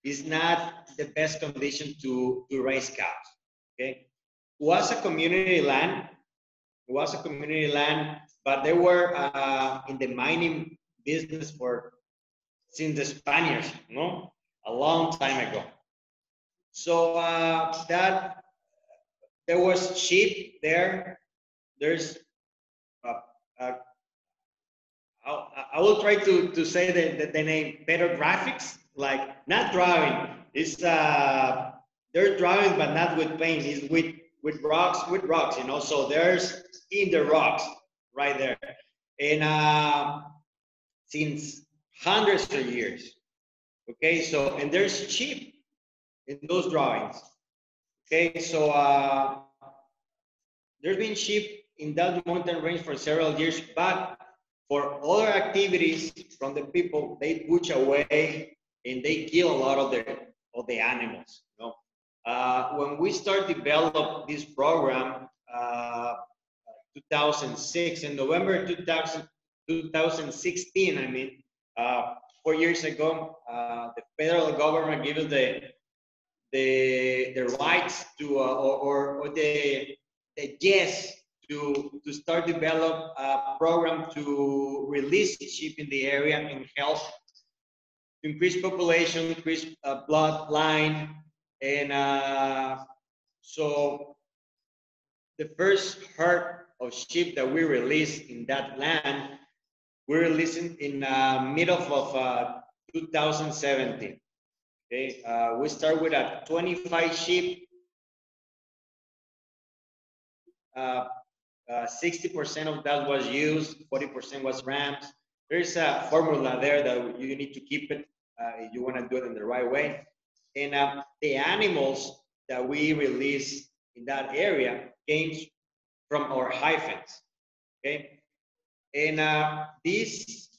is not the best condition to, to raise cows. Okay, was a community land. Was a community land, but they were uh, in the mining business for since the Spaniards, you know, a long time ago. So uh, that there was sheep there there's uh, uh, I will try to, to say the, the, the name better graphics, like not drawing. It's uh, they're drawing, but not with paint. It's with with rocks, with rocks, you know. So there's in the rocks right there, and uh, since hundreds of years. Okay, so and there's sheep in those drawings. Okay, so uh, there's been sheep in that mountain range for several years, but for other activities from the people, they push away and they kill a lot of the of the animals. You know? uh, when we start develop this program, uh, 2006 in November 2000, 2016, I mean, uh, four years ago, uh, the federal government gave us the the the rights to uh, or, or, the the yes to, to start develop a program to release sheep in the area and help increase population, increase uh, bloodline, and uh, so the first herd of sheep that we released in that land, we released in uh, middle of uh, 2017. Okay, uh, we start with a 25 sheep. Uh, 60% uh, of that was used, 40% was rams. There's a formula there that you need to keep it uh, if you want to do it in the right way. And uh, the animals that we release in that area came from our high fence. Okay, and uh, this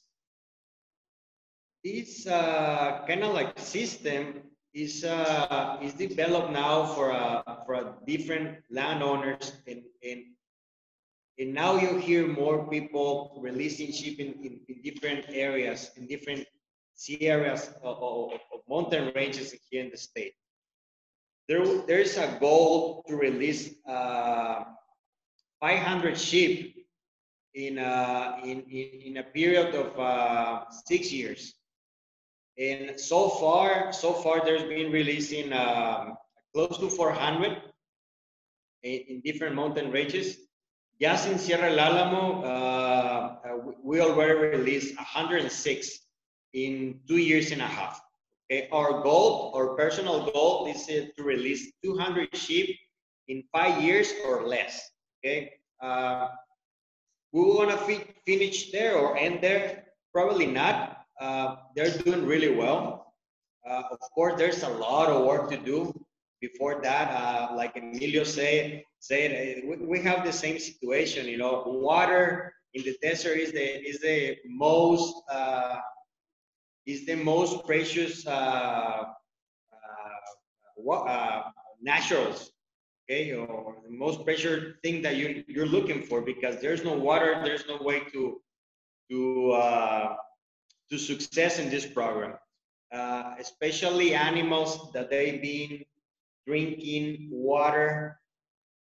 this uh, kind of like system is uh, is developed now for a for different landowners and and and now you hear more people releasing sheep in, in, in different areas in different sierras of, of, of mountain ranges here in the state there there is a goal to release uh, 500 sheep in a, in, in, in a period of uh, six years and so far, so far, there's been releasing um, close to 400 in, in, different mountain ranges. Just in Sierra del Alamo, uh, we already released 106 in two years and a half. Okay, our goal, our personal goal, is to release 200 sheep in five years or less. Okay, uh, we want to fi finish there or end there? Probably not uh, they're doing really well. Uh, of course, there's a lot of work to do. Before that, uh, like Emilio said, said uh, we, have the same situation. You know, water in the desert is the is the most uh, is the most precious naturals okay or the most precious thing that you you're looking for because there's no water there's no way to to uh, to success in this program, uh, especially animals that they've been drinking water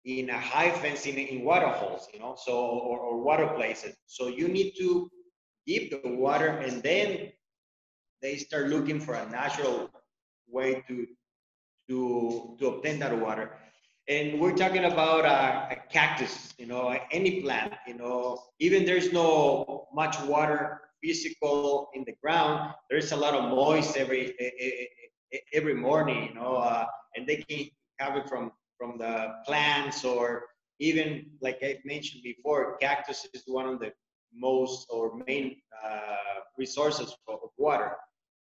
in a high fence in, in water holes, you know, so or, or water places. So you need to give the water and then they start looking for a natural way to to to obtain that water and we're talking about a, a, cactus you know any plant you know even there's no much water physical in the ground. There's a lot of moist every every morning, you know, uh, and they can have it from from the plants or even like I mentioned before, cactus is one of the most or main uh, resources of water.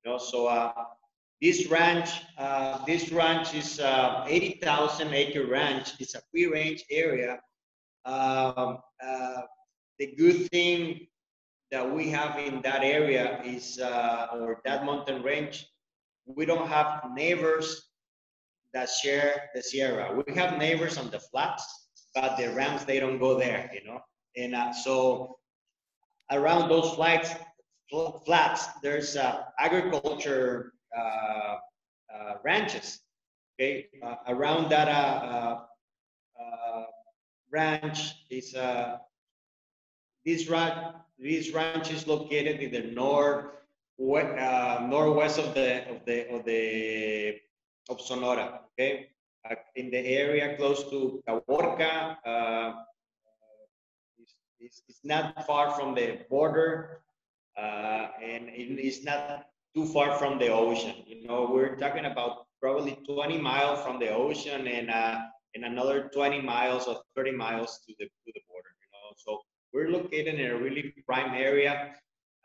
You know, so uh, this ranch, uh, this ranch is uh, 80,000 acre ranch. It's a free range area. Um, uh, the good thing that we have in that area is, uh, or that mountain range, we don't have neighbors that share the Sierra. We have neighbors on the flats, but the Rams, they don't go there, you know? And uh, so around those flats, flats there's uh, agriculture ranches, okay? Uh, around that ranch is this ranch this ranch is located in the north uh, northwest of the of the of the of Sonora. Okay, uh, in the area close to Caborca. Uh, it's, it's, not far from the border, uh, and it's not too far from the ocean. You know, we're talking about probably 20 miles from the ocean and uh, and another 20 miles or 30 miles to the to the border. You know, so we're located in a really prime area.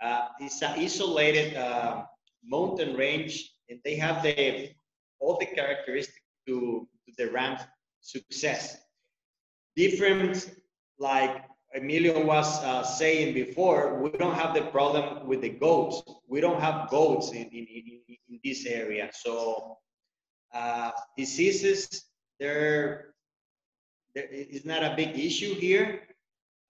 Uh, it's an isolated uh, mountain range, and they have the all the characteristics to, to the ramp success. Different, like Emilio was uh, saying before, we don't have the problem with the goats. We don't have goats in, in, in, in this area. So uh, diseases, there, is not a big issue here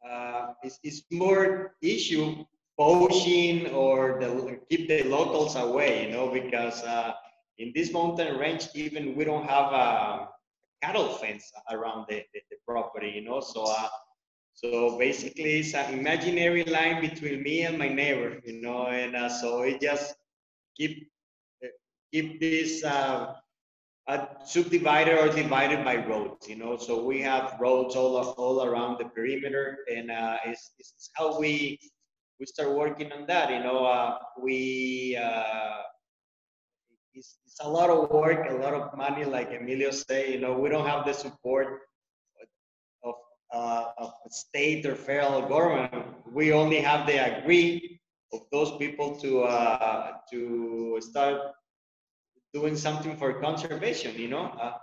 uh, it's, it's more issue poaching or the, keep the locals away, you know, because uh, in this mountain range, even we don't have a cattle fence around the, the, the property, you know, so uh, so basically it's an imaginary line between me and my neighbor, you know, and uh, so it just keep keep this uh, uh, subdivided or divided by roads, you know. So we have roads all all around the perimeter, and uh, it's, it's how we we start working on that. You know, uh, we uh, it's, it's a lot of work, a lot of money, like Emilio say. You know, we don't have the support uh, of state or federal government. We only have the agree of those people to uh, to start doing something for conservation, you know. Uh,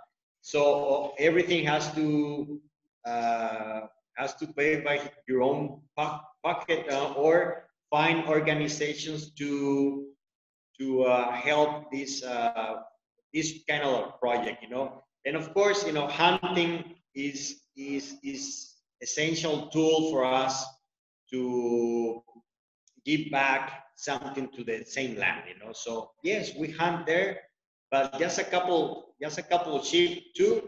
so everything has to uh, has to pay by your own pocket uh, or find organizations to to uh, help this uh, this kind of project you know and of course you know hunting is is is essential tool for us to give back something to the same land you know? So yes we hunt there but just a couple just a couple of sheep too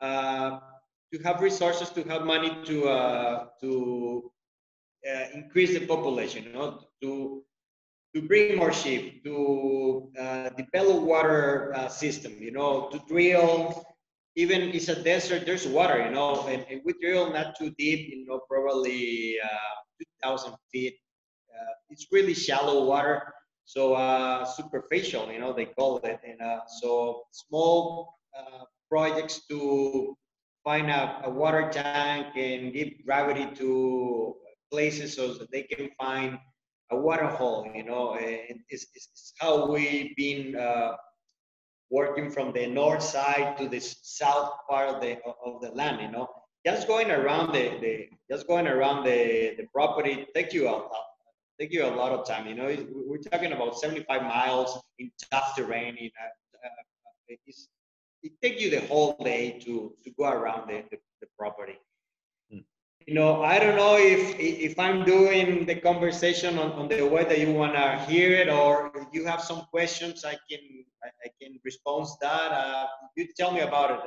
uh, to have resources to have money to uh, to uh, increase the population you know? To to bring more sheep to uh, develop water uh, system you know? To drill even it's a desert there's water you know and, and we drill not too deep you know probably uh, 2000 feet uh, it's really shallow water so uh, superficial you know they call it and uh, so small uh, projects to find a, a, water tank and give gravity to places so that they can find a water hole you know and it's, it's how we've been uh, working from the north side to the south part of the of the land you know just going around the, the just going around the, the property take you a, take you a lot of time. You know, we're talking about 75 miles in tough terrain. In a, uh, it takes you the whole day to to go around the, the, the property. You know, I don't know if if I'm doing the conversation on, on the way that you wanna hear it, or if you have some questions, I can I, can respond that. Uh, you tell me about it.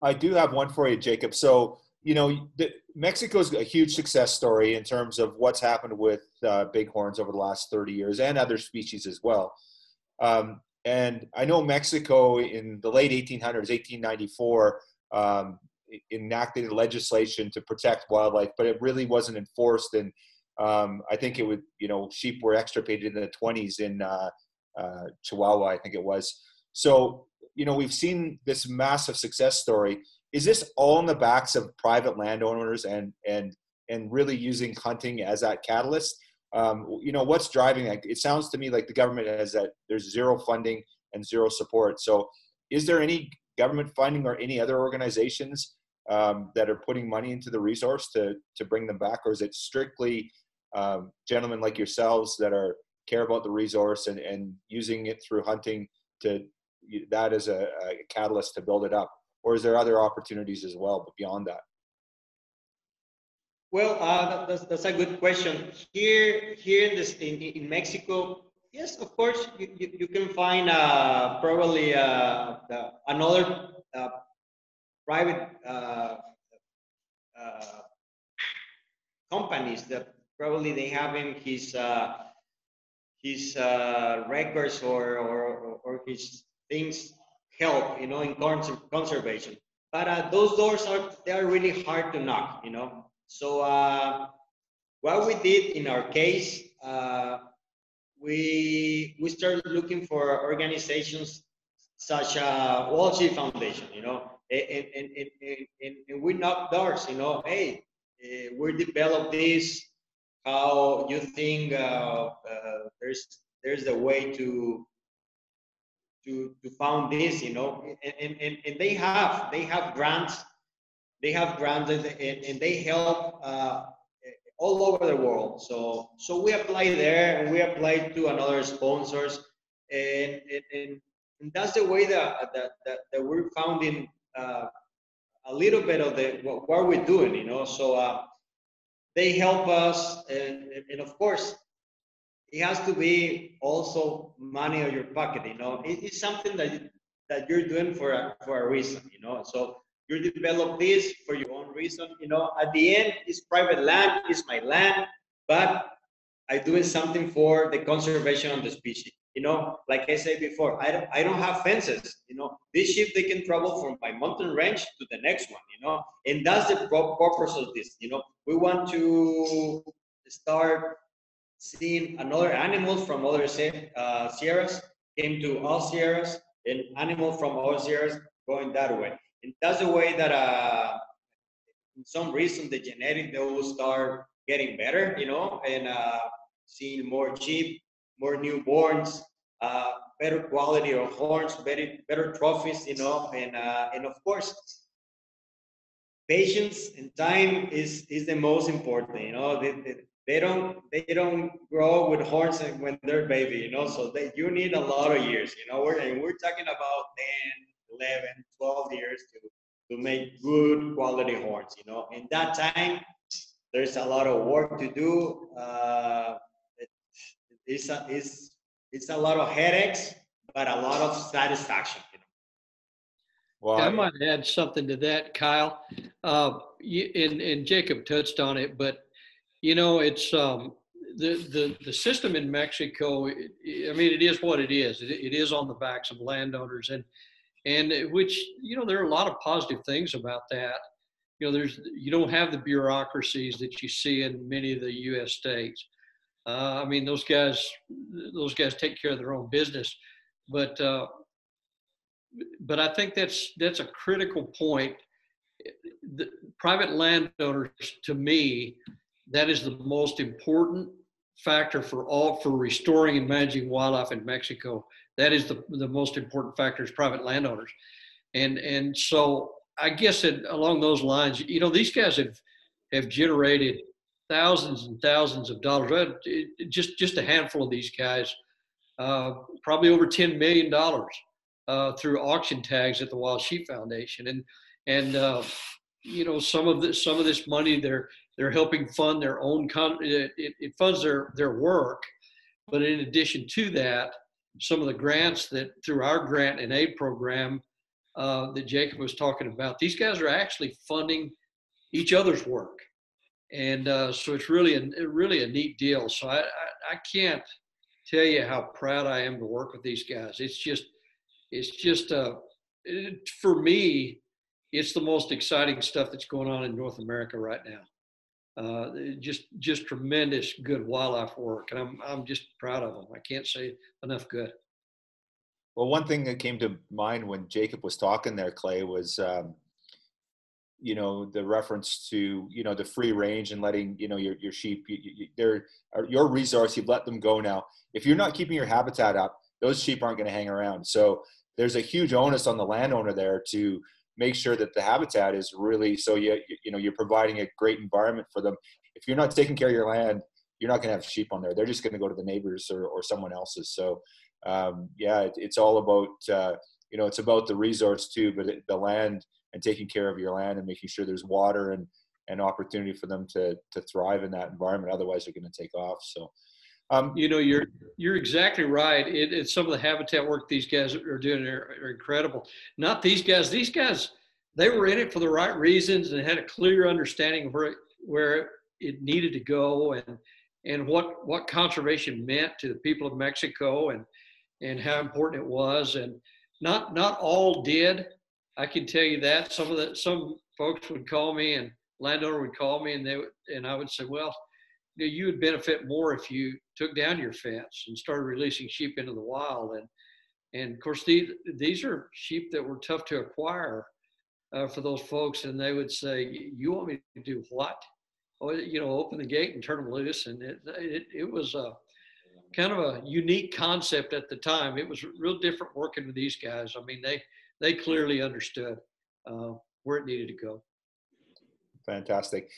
I do have one for you, Jacob. So you know, Mexico's a huge success story in terms of what's happened with uh, bighorns over the last 30 years and other species as well. Um, and I know Mexico in the late 1800s, 1894, um, enacted legislation to protect wildlife, but it really wasn't enforced. And um, I think it would, you know, sheep were extirpated in the 20s in uh, uh, Chihuahua, I think it was. So, you know, we've seen this massive success story is this all in the backs of private landowners and and and really using hunting as that catalyst? Um, you know, what's driving that? It sounds to me like the government has that there's zero funding and zero support. So, is there any government funding or any other organizations um, that are putting money into the resource to to bring them back, or is it strictly um, gentlemen like yourselves that are care about the resource and, and using it through hunting to that as a, a catalyst to build it up? or is there other opportunities as well but beyond that? Well uh, that's, that's a good question. Here here in this in, in mexico yes of course you, you, you can find uh, probably uh, the, another uh, private uh, uh, companies that probably they have in his his records or, or or his things help, you know, in conservation. But uh, those doors are they are really hard to knock, you know. So uh, what we did in our case, uh, we we started looking for organizations such a Wild Sheep Foundation, you know, and, and, and, and, and we knock doors, you know, hey, uh, we developed this. How you think uh, uh, there's there's a way to to to found this you know and, and, and they have they have grants they have grants and, and they help uh, all over the world so so we apply there and we apply to another sponsors and and, and that's the way that that, that, that we're founding uh, a little bit of the what, what we're doing you know so uh, they help us and, and of course it has to be also money on your pocket. You know, it, it's something that you, that you're doing for a, for a reason. You know, so you develop this for your own reason. You know, at the end, it's private land, it's my land, but I'm doing something for the conservation of the species. You know, like I said before, I don't, I don't have fences. You know, this sheep they can travel from my mountain range to the next one. You know, and that's the purpose of this. You know, we want to start seeing another animals from other uh, sierras came to all sierras and animals from all sierras going that way. And that's the way that uh, in some reason the genetic they will start getting better, you know, and uh, seeing more sheep, more newborns, uh, better quality of horns, better better trophies, you know, and uh, and of course patience and time is is the most important. You know, they, they, they don't they don't grow with horns when they're baby. You know, so you need a lot of years. You know, we're and we're talking about 10, 11, 12 years to to make good quality horns. You know, in that time, there's a lot of work to do. Uh, it's a, it's it's a lot of headaches, but a lot of satisfaction. Well, I might add something to that, Kyle. Uh, you, and, and Jacob touched on it, but you know, it's um, the, the the system in Mexico. I mean, it is what it is. It, it is on the backs of landowners, and and which you know there are a lot of positive things about that. You know, there's you don't have the bureaucracies that you see in many of the U.S. states. Uh, I mean, those guys those guys take care of their own business, but uh, but I think that's that's a critical point. The private landowners, to me, that is the most important factor for all for restoring and managing wildlife in Mexico. That is the the most important factor is private landowners, and and so I guess that along those lines, you know, these guys have have generated thousands and thousands of dollars. Just just a handful of these guys, uh, probably over ten million dollars uh, through auction tags at the Wild Sheep Foundation, and and uh, you know some of this some of this money they're they're helping fund their own con- it, it funds their their work, but in addition to that, some of the grants that through our grant and aid program uh, that Jacob was talking about, these guys are actually funding each other's work, and uh, so it's really a really a neat deal. So I, I I can't tell you how proud I am to work with these guys. It's just it's just uh, it, for me, it's the most exciting stuff that's going on in North America right now. Uh, just just tremendous good wildlife work, and I'm I'm just proud of them. I can't say enough good. Well, one thing that came to mind when Jacob was talking there, Clay, was um, you know the reference to you know the free range and letting you know your your sheep you, you, they're your resource. You've let them go now. If you're not keeping your habitat up, those sheep aren't going to hang around. So there's a huge onus on the landowner there to make sure that the habitat is really so you you know you're providing a great environment for them. If you're not taking care of your land, you're not going to have sheep on there. They're just going to go to the neighbors or, or someone else's. So um, yeah, it, it's all about uh, you know it's about the resource too, but it, the land and taking care of your land and making sure there's water and and opportunity for them to to thrive in that environment. Otherwise, they're going to take off. So um, you know, you're you're exactly right. It, it's some of the habitat work these guys are doing are, are, incredible. Not these guys. These guys, they were in it for the right reasons and had a clear understanding of where where it needed to go and and what what conservation meant to the people of Mexico and and how important it was. And not not all did. I can tell you that some of the some folks would call me and landowner would call me and they would, and I would say, well you, know, you would benefit more if you took down your fence and started releasing sheep into the wild. And and of course these these are sheep that were tough to acquire uh, for those folks, and they would say, "You want me to do what?" Oh, you know, open the gate and turn them loose, and it it, it was a kind of a unique concept at the time. It was real different working with these guys. I mean, they they clearly understood uh, where it needed to go. Fantastic.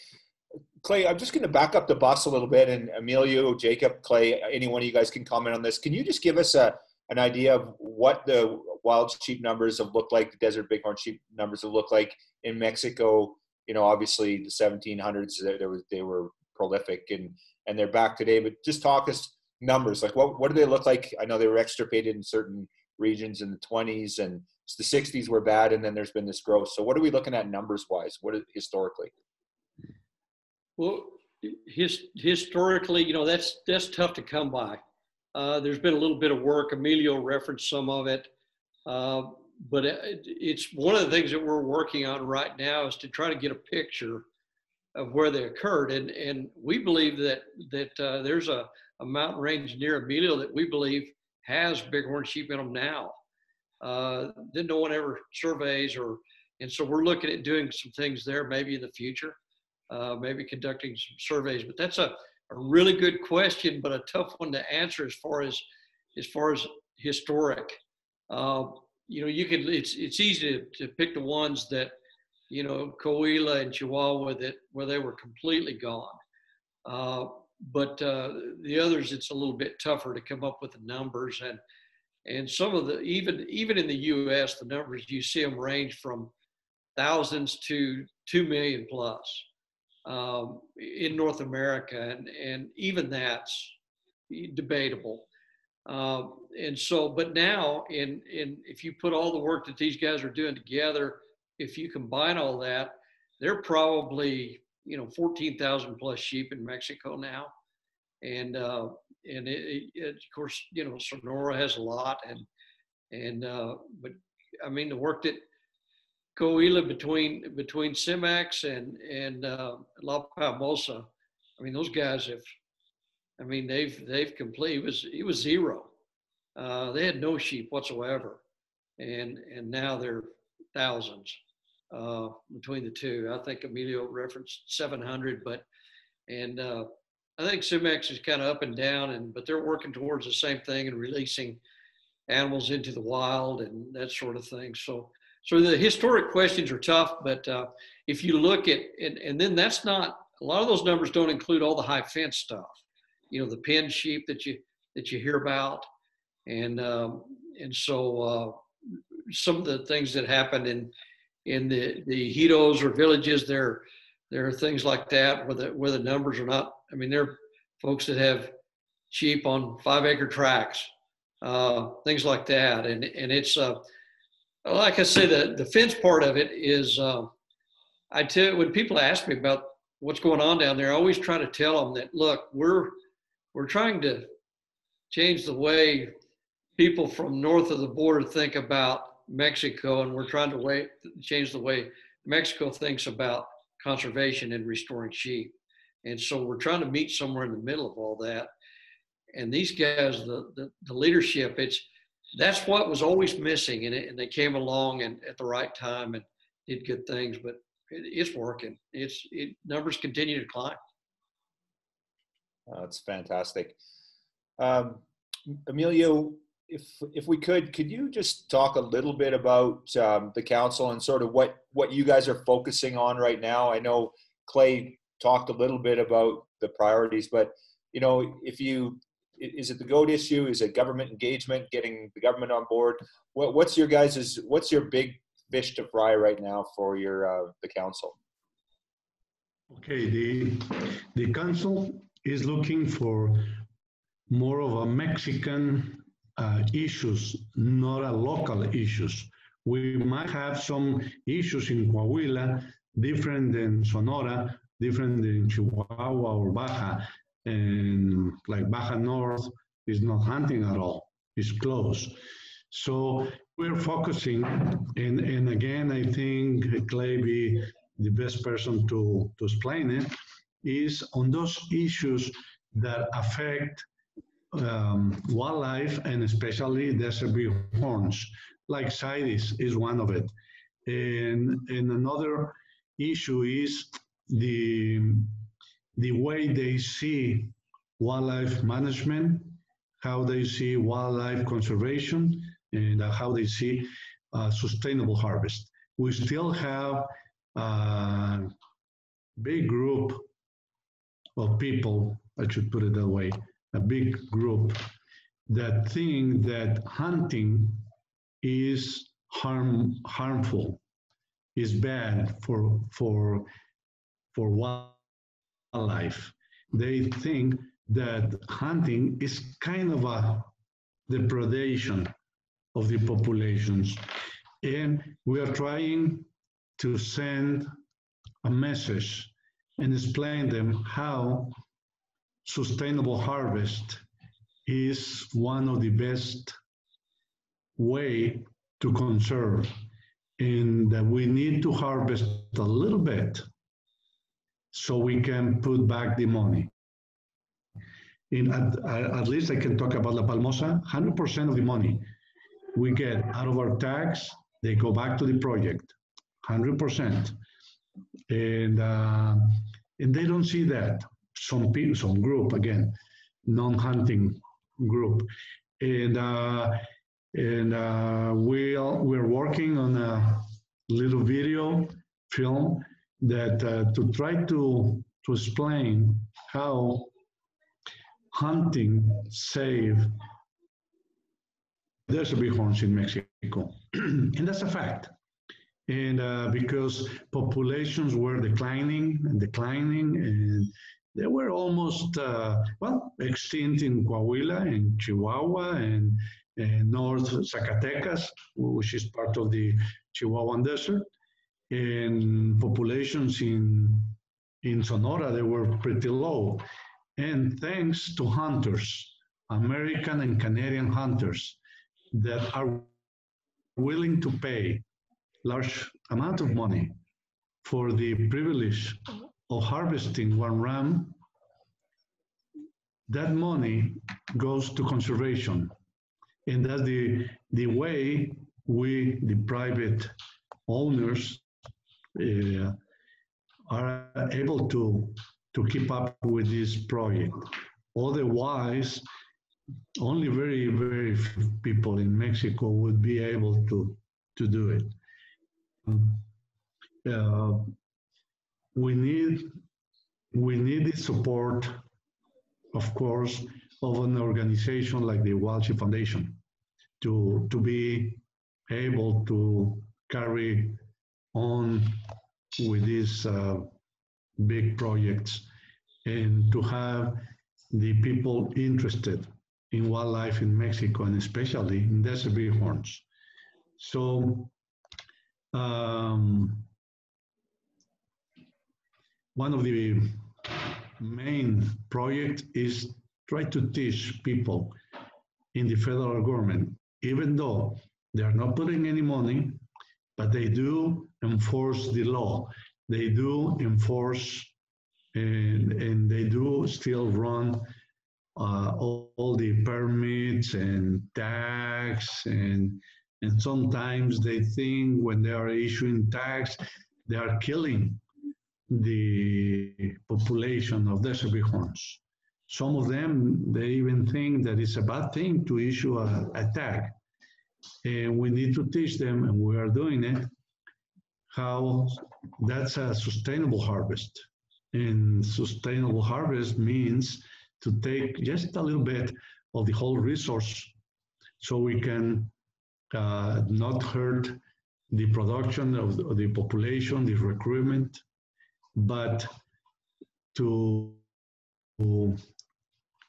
Clay, I'm just going to back up the bus a little bit, and Emilio, Jacob, Clay, any one of you guys can comment on this. Can you just give us a an idea of what the wild sheep numbers have looked like, the desert bighorn sheep numbers have looked like in Mexico? You know, obviously the 1700s, there was they were prolific, and and they're back today. But just talk us numbers, like what what do they look like? I know they were extirpated in certain regions in the 20s, and the 60s were bad, and then there's been this growth. So what are we looking at numbers wise? What is, historically? Well, his, historically, you know, that's that's tough to come by. Uh, there's been a little bit of work. Emilio referenced some of it, uh, but it, it's one of the things that we're working on right now is to try to get a picture of where they occurred, and and we believe that that uh, there's a, a mountain range near Emilio that we believe has bighorn sheep in them now. Uh, that no one ever surveys or, and so we're looking at doing some things there maybe in the future uh, maybe conducting some surveys. But that's a, a really good question, but a tough one to answer as far as as far as historic. Uh, you know, you can it's it's easy to, to pick the ones that you know, Coahuila and Chihuahua that where they were completely gone. Uh, but uh, the others, it's a little bit tougher to come up with the numbers and and some of the even even in the U.S. the numbers you see them range from thousands to two million plus um, in North America, and and even that's debatable. Um, and so, but now, in in if you put all the work that these guys are doing together, if you combine all that, they're probably you know 14,000 plus sheep in Mexico now, and uh, and it, it, of course you know Sonora has a lot, and and uh, but I mean the work that Coahuila between between CEMEX and and uh, La Palmosa, I mean those guys have, I mean they've they've complete it was it was zero, uh, they had no sheep whatsoever, and and now they're thousands uh, between the two. I think Emilio referenced 700, but and uh, I think Cemex is kind of up and down, and but they're working towards the same thing and releasing animals into the wild and that sort of thing. So so the historic questions are tough, but uh, if you look at and, and then that's not a lot of those numbers don't include all the high fence stuff. You know the pen sheep that you that you hear about, and um, and so uh, some of the things that happened in in the the ejidos or villages there there are things like that where the where the numbers are not i mean there are folks that have sheep on five acre tracts uh, things like that and and it's uh, like i say the the fence part of it is uh, i tell when people ask me about what's going on down there i always try to tell them that look we're we're trying to change the way people from north of the border think about Mexico, and we're trying to way, change the way Mexico thinks about conservation and restoring sheep. And so we're trying to meet somewhere in the middle of all that. And these guys, the, the, the leadership, it's that's what was always missing, and, it, and they came along and at the right time and did good things. But it, it's working. It's it, numbers continue to climb. Oh, that's fantastic. Um, Emilio, if if we could, could you just talk a little bit about um, the council and sort of what what you guys are focusing on right now? I know Clay talked a little bit about the priorities, but you know, if you is it the goat issue? Is it government engagement, getting the government on board? What, what's your guys' what's your big fish to fry right now for your uh, the council? Okay, the the council is looking for more of a Mexican uh, issues, not a local issues. We might have some issues in Coahuila different than Sonora, different than Chihuahua or Baja, and like Baja North is not hunting at all, it's closed. So we're focusing, and, and again, I think Clay be the best person to, to explain it, is on those issues that affect um, wildlife and especially desert bighorns, like CITES is one of it. And, and another issue is the, the way they see wildlife management, how they see wildlife conservation, and how they see uh, sustainable harvest. We still have a big group of people, I should put it that way, a big group that think that hunting is harm harmful, is bad for for for wildlife. They think that hunting is kind of a depredation of the populations. And we are trying to send a message and explain them how sustainable harvest is one of the best way to conserve and that we need to harvest a little bit so we can put back the money. In at, at least I can talk about La Palmosa, 100% of the money we get out of our tax, they go back to the project, 100%. And, uh, and they don't see that some people, some group again, non-hunting group, and uh, and uh, we we're working on a little video film that uh, to try to to explain how hunting saved there's a bighorns in Mexico, *clears throat* and that's a fact. And uh, because populations were declining and declining, and they were almost uh, well extinct in Coahuila and Chihuahua and, and North Zacatecas, which is part of the Chihuahuan Desert, and populations in in Sonora they were pretty low. And thanks to hunters, American and Canadian hunters, that are willing to pay large amount of money for the privilege of harvesting one ram, that money goes to conservation. And that's the, the way we, the private owners, uh, are able to, to keep up with this project. Otherwise, only very, very few people in Mexico would be able to, to do it. Uh, we need we need the support, of course, of an organization like the Sheep Foundation to to be able to carry on with these uh, big projects and to have the people interested in wildlife in Mexico and especially in desert bighorns. So um, one of the main projects is try to teach people in the federal government, even though they are not putting any money, but they do enforce the law. They do enforce and, and they do still run uh, all, all, the permits and tax and and sometimes they think when they are issuing tax they are killing the population of desert bighorns. Some of them they even think that it's a bad thing to issue a, a tag, and we need to teach them, and we are doing it, how that's a sustainable harvest. And sustainable harvest means to take just a little bit of the whole resource so we can uh, not hurt the production of the, population, the recruitment, but to, to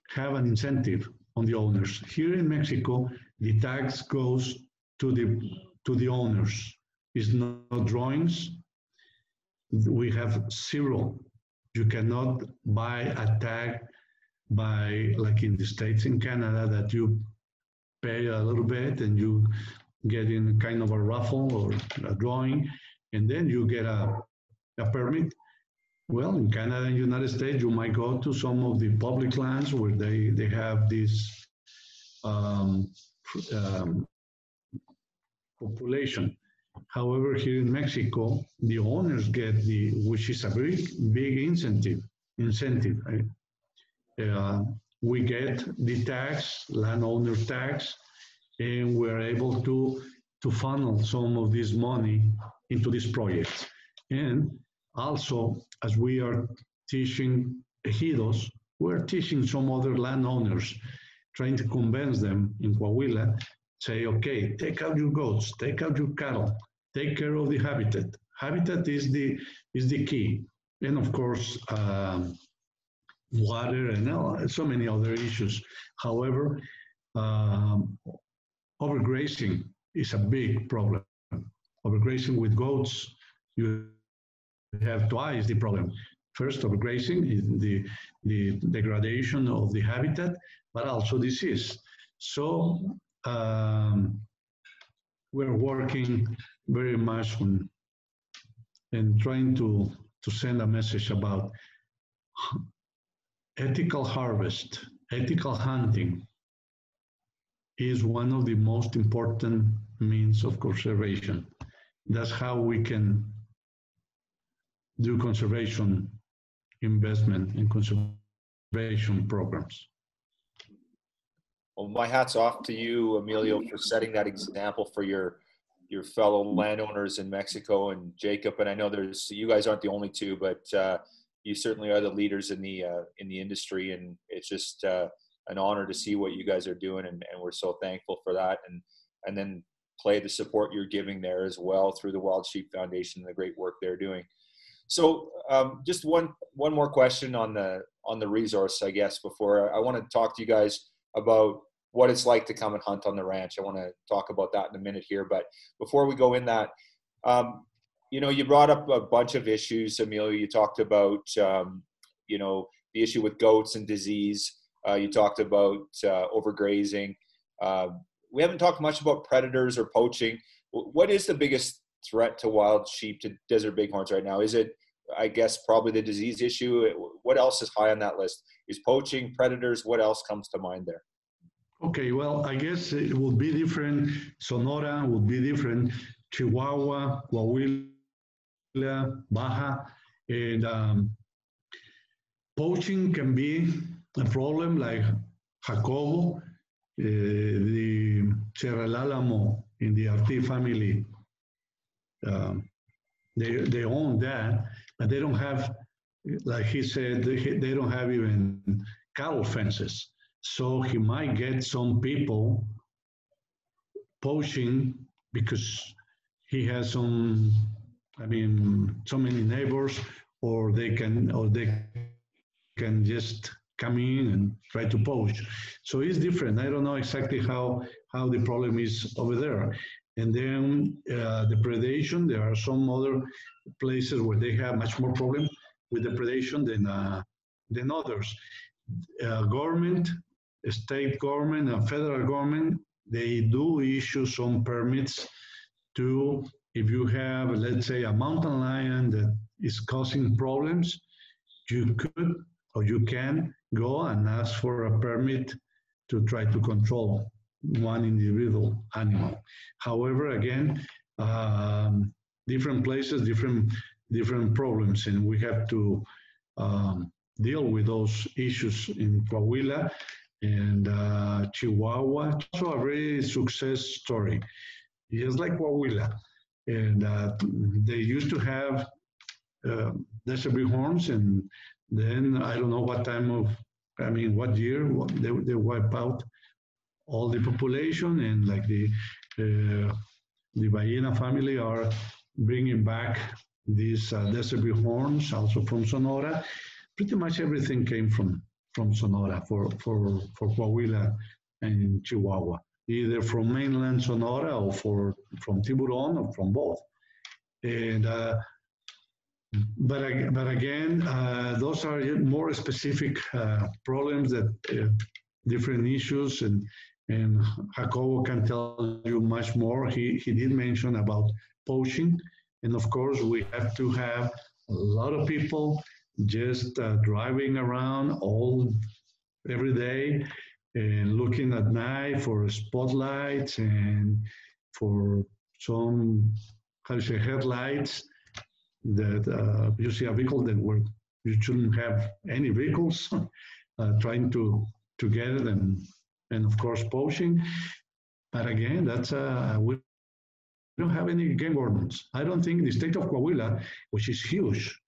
have an incentive on the owners. Here in Mexico, the tax goes to the to the owners. It's not drawings. We have zero. You cannot buy a tag by like in the states in Canada that you pay a little bit and you get in kind of a raffle or a drawing and then you get a, a permit. Well, in Canada and United States, you might go to some of the public lands where they, they have this um, um, population. However, here in Mexico, the owners get the, which is a very big incentive, incentive. Right? uh, we get the tax, landowner tax, and we're able to, to funnel some of this money into this project. And also, as we are teaching ejidos, we're teaching some other landowners, trying to convince them in Coahuila, say, okay, take out your goats, take out your cattle, take care of the habitat. Habitat is the, is the key. And of course, um, water and so many other issues. However, um, overgrazing is a big problem. Overgrazing with goats, you have twice the problem. First, overgrazing is the, the degradation of the habitat, but also disease. So um, we're working very much on and trying to, to send a message about ethical harvest, ethical hunting is one of the most important means of conservation. That's how we can do conservation investment and conservation programs. Well, my hat's off to you, Emilio, for setting that example for your your fellow landowners in Mexico and Jacob. And I know there's you guys aren't the only two, but uh, you certainly are the leaders in the uh, in the industry, and it's just uh, an honor to see what you guys are doing, and, and we're so thankful for that. And and then Clay the support you're giving there as well through the Wild Sheep Foundation and the great work they're doing. So um, just one one more question on the on the resource, I guess, before I, I want to talk to you guys about what it's like to come and hunt on the ranch. I want to talk about that in a minute here, but before we go in that, um, you know, you brought up a bunch of issues, Emilio. You talked about, um, you know, the issue with goats and disease. Uh, you talked about uh, overgrazing. Uh, we haven't talked much about predators or poaching. What is the biggest threat to wild sheep to desert bighorns right now? Is it, I guess, probably the disease issue? What else is high on that list? Is poaching, predators? What else comes to mind there? Okay, well, I guess it would be different. Sonora would be different. Chihuahua, Coahuila, Baja, and um, poaching can be a problem like Jacobo, uh, the Sierra Alamo in the Arti family. Um, they, they own that, but they don't have, like he said, they, they don't have even cattle fences. So he might get some people poaching because he has some, I mean, so many neighbors, or they can, or they can just come in and try to poach. So it's different. I don't know exactly how how the problem is over there. And then uh, the predation. There are some other places where they have much more problem with the predation than uh, than others. Uh, government state government and federal government, they do issue some permits to, if you have, let's say, a mountain lion that is causing problems, you could or you can go and ask for a permit to try to control one individual animal. However, again, um, different places, different different problems, and we have to um, deal with those issues in Coahuila and uh, Chihuahua. Also a very success story, just like Coahuila. And uh, they used to have uh, desert bighorns, and then I don't know what time of, I mean, what year they, they wipe out all the population, and like the uh, the Ballena family are bringing back these uh, desert bighorns, also from Sonora. Pretty much everything came from from Sonora for, for, for Coahuila and Chihuahua, either from mainland Sonora or for, from Tiburon or from both. And, uh, but, but again, uh, those are more specific uh, problems that uh, different issues and, and Jacobo can tell you much more. He, he did mention about poaching. And of course, we have to have a lot of people just uh, driving around all every day and looking at night for spotlights and for some how to say headlights that uh, you see a vehicle that were you shouldn't have any vehicles *laughs* uh, trying to to get it and and of course poaching. But again that's uh we don't have any game wardens i don't think the state of coahuila which is huge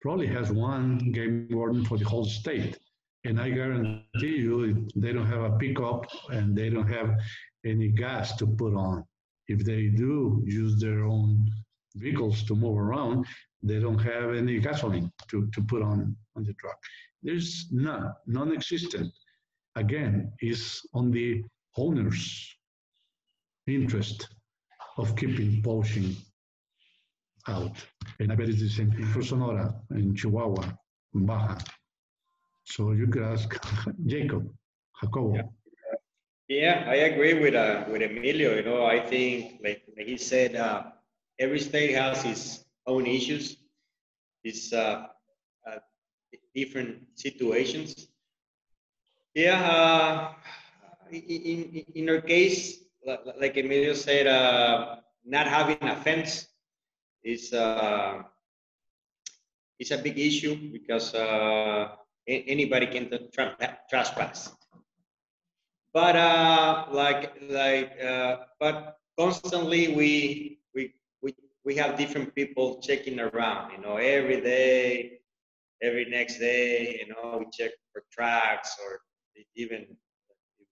probably has one game warden for the whole state. And I guarantee you, they don't have a pickup and they don't have any gas to put on. If they do use their own vehicles to move around, they don't have any gasoline to, to put on, on the truck. There's none, non-existent. Again, is on the owner's interest of keeping poaching out. And I bet it's the same thing for Sonora and Chihuahua, Baja. So you could ask *laughs* Jacob, Jacobo. Yeah. Yeah, I agree with uh, with Emilio. You know, I think like, like he said, uh, every state has its own issues, its uh, uh different situations. Yeah, uh, in in our case, like Emilio said, uh, not having a fence is uh, is a big issue because uh, anybody can trespass. But uh, like like uh, but constantly we we we we have different people checking around. You know, every day, every next day. You know, we check for tracks or even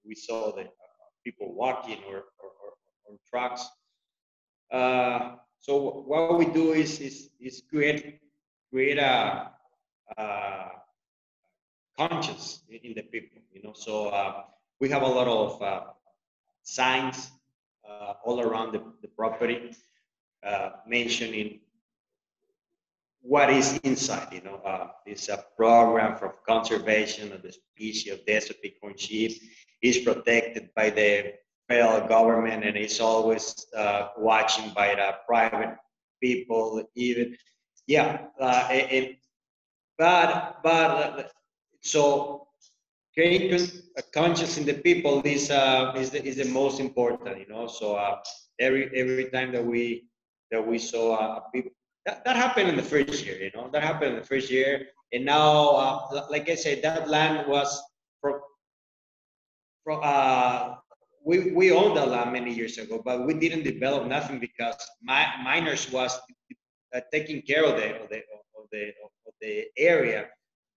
we saw the uh, people walking or or, or, or trucks. Uh, so what we do is is, is create create a, a conscience in the people. You know, so uh, we have a lot of uh, signs uh, all around the, the property uh, mentioning what is inside. You know, uh, it's a program for conservation of the species of desert bighorn sheep. Is protected by the federal government and is always uh, watching by the private people. Even yeah, uh, and, but but so creating a conscious in the people is uh, is the, is the most important. You know, so uh, every every time that we that we saw uh, people that, that happened in the first year, you know, that happened in the first year. And now, uh, like I said, that land was from uh, we, we owned that land many years ago, but we didn't develop nothing because my, miners was uh, taking care of the, of the, of the, of the area.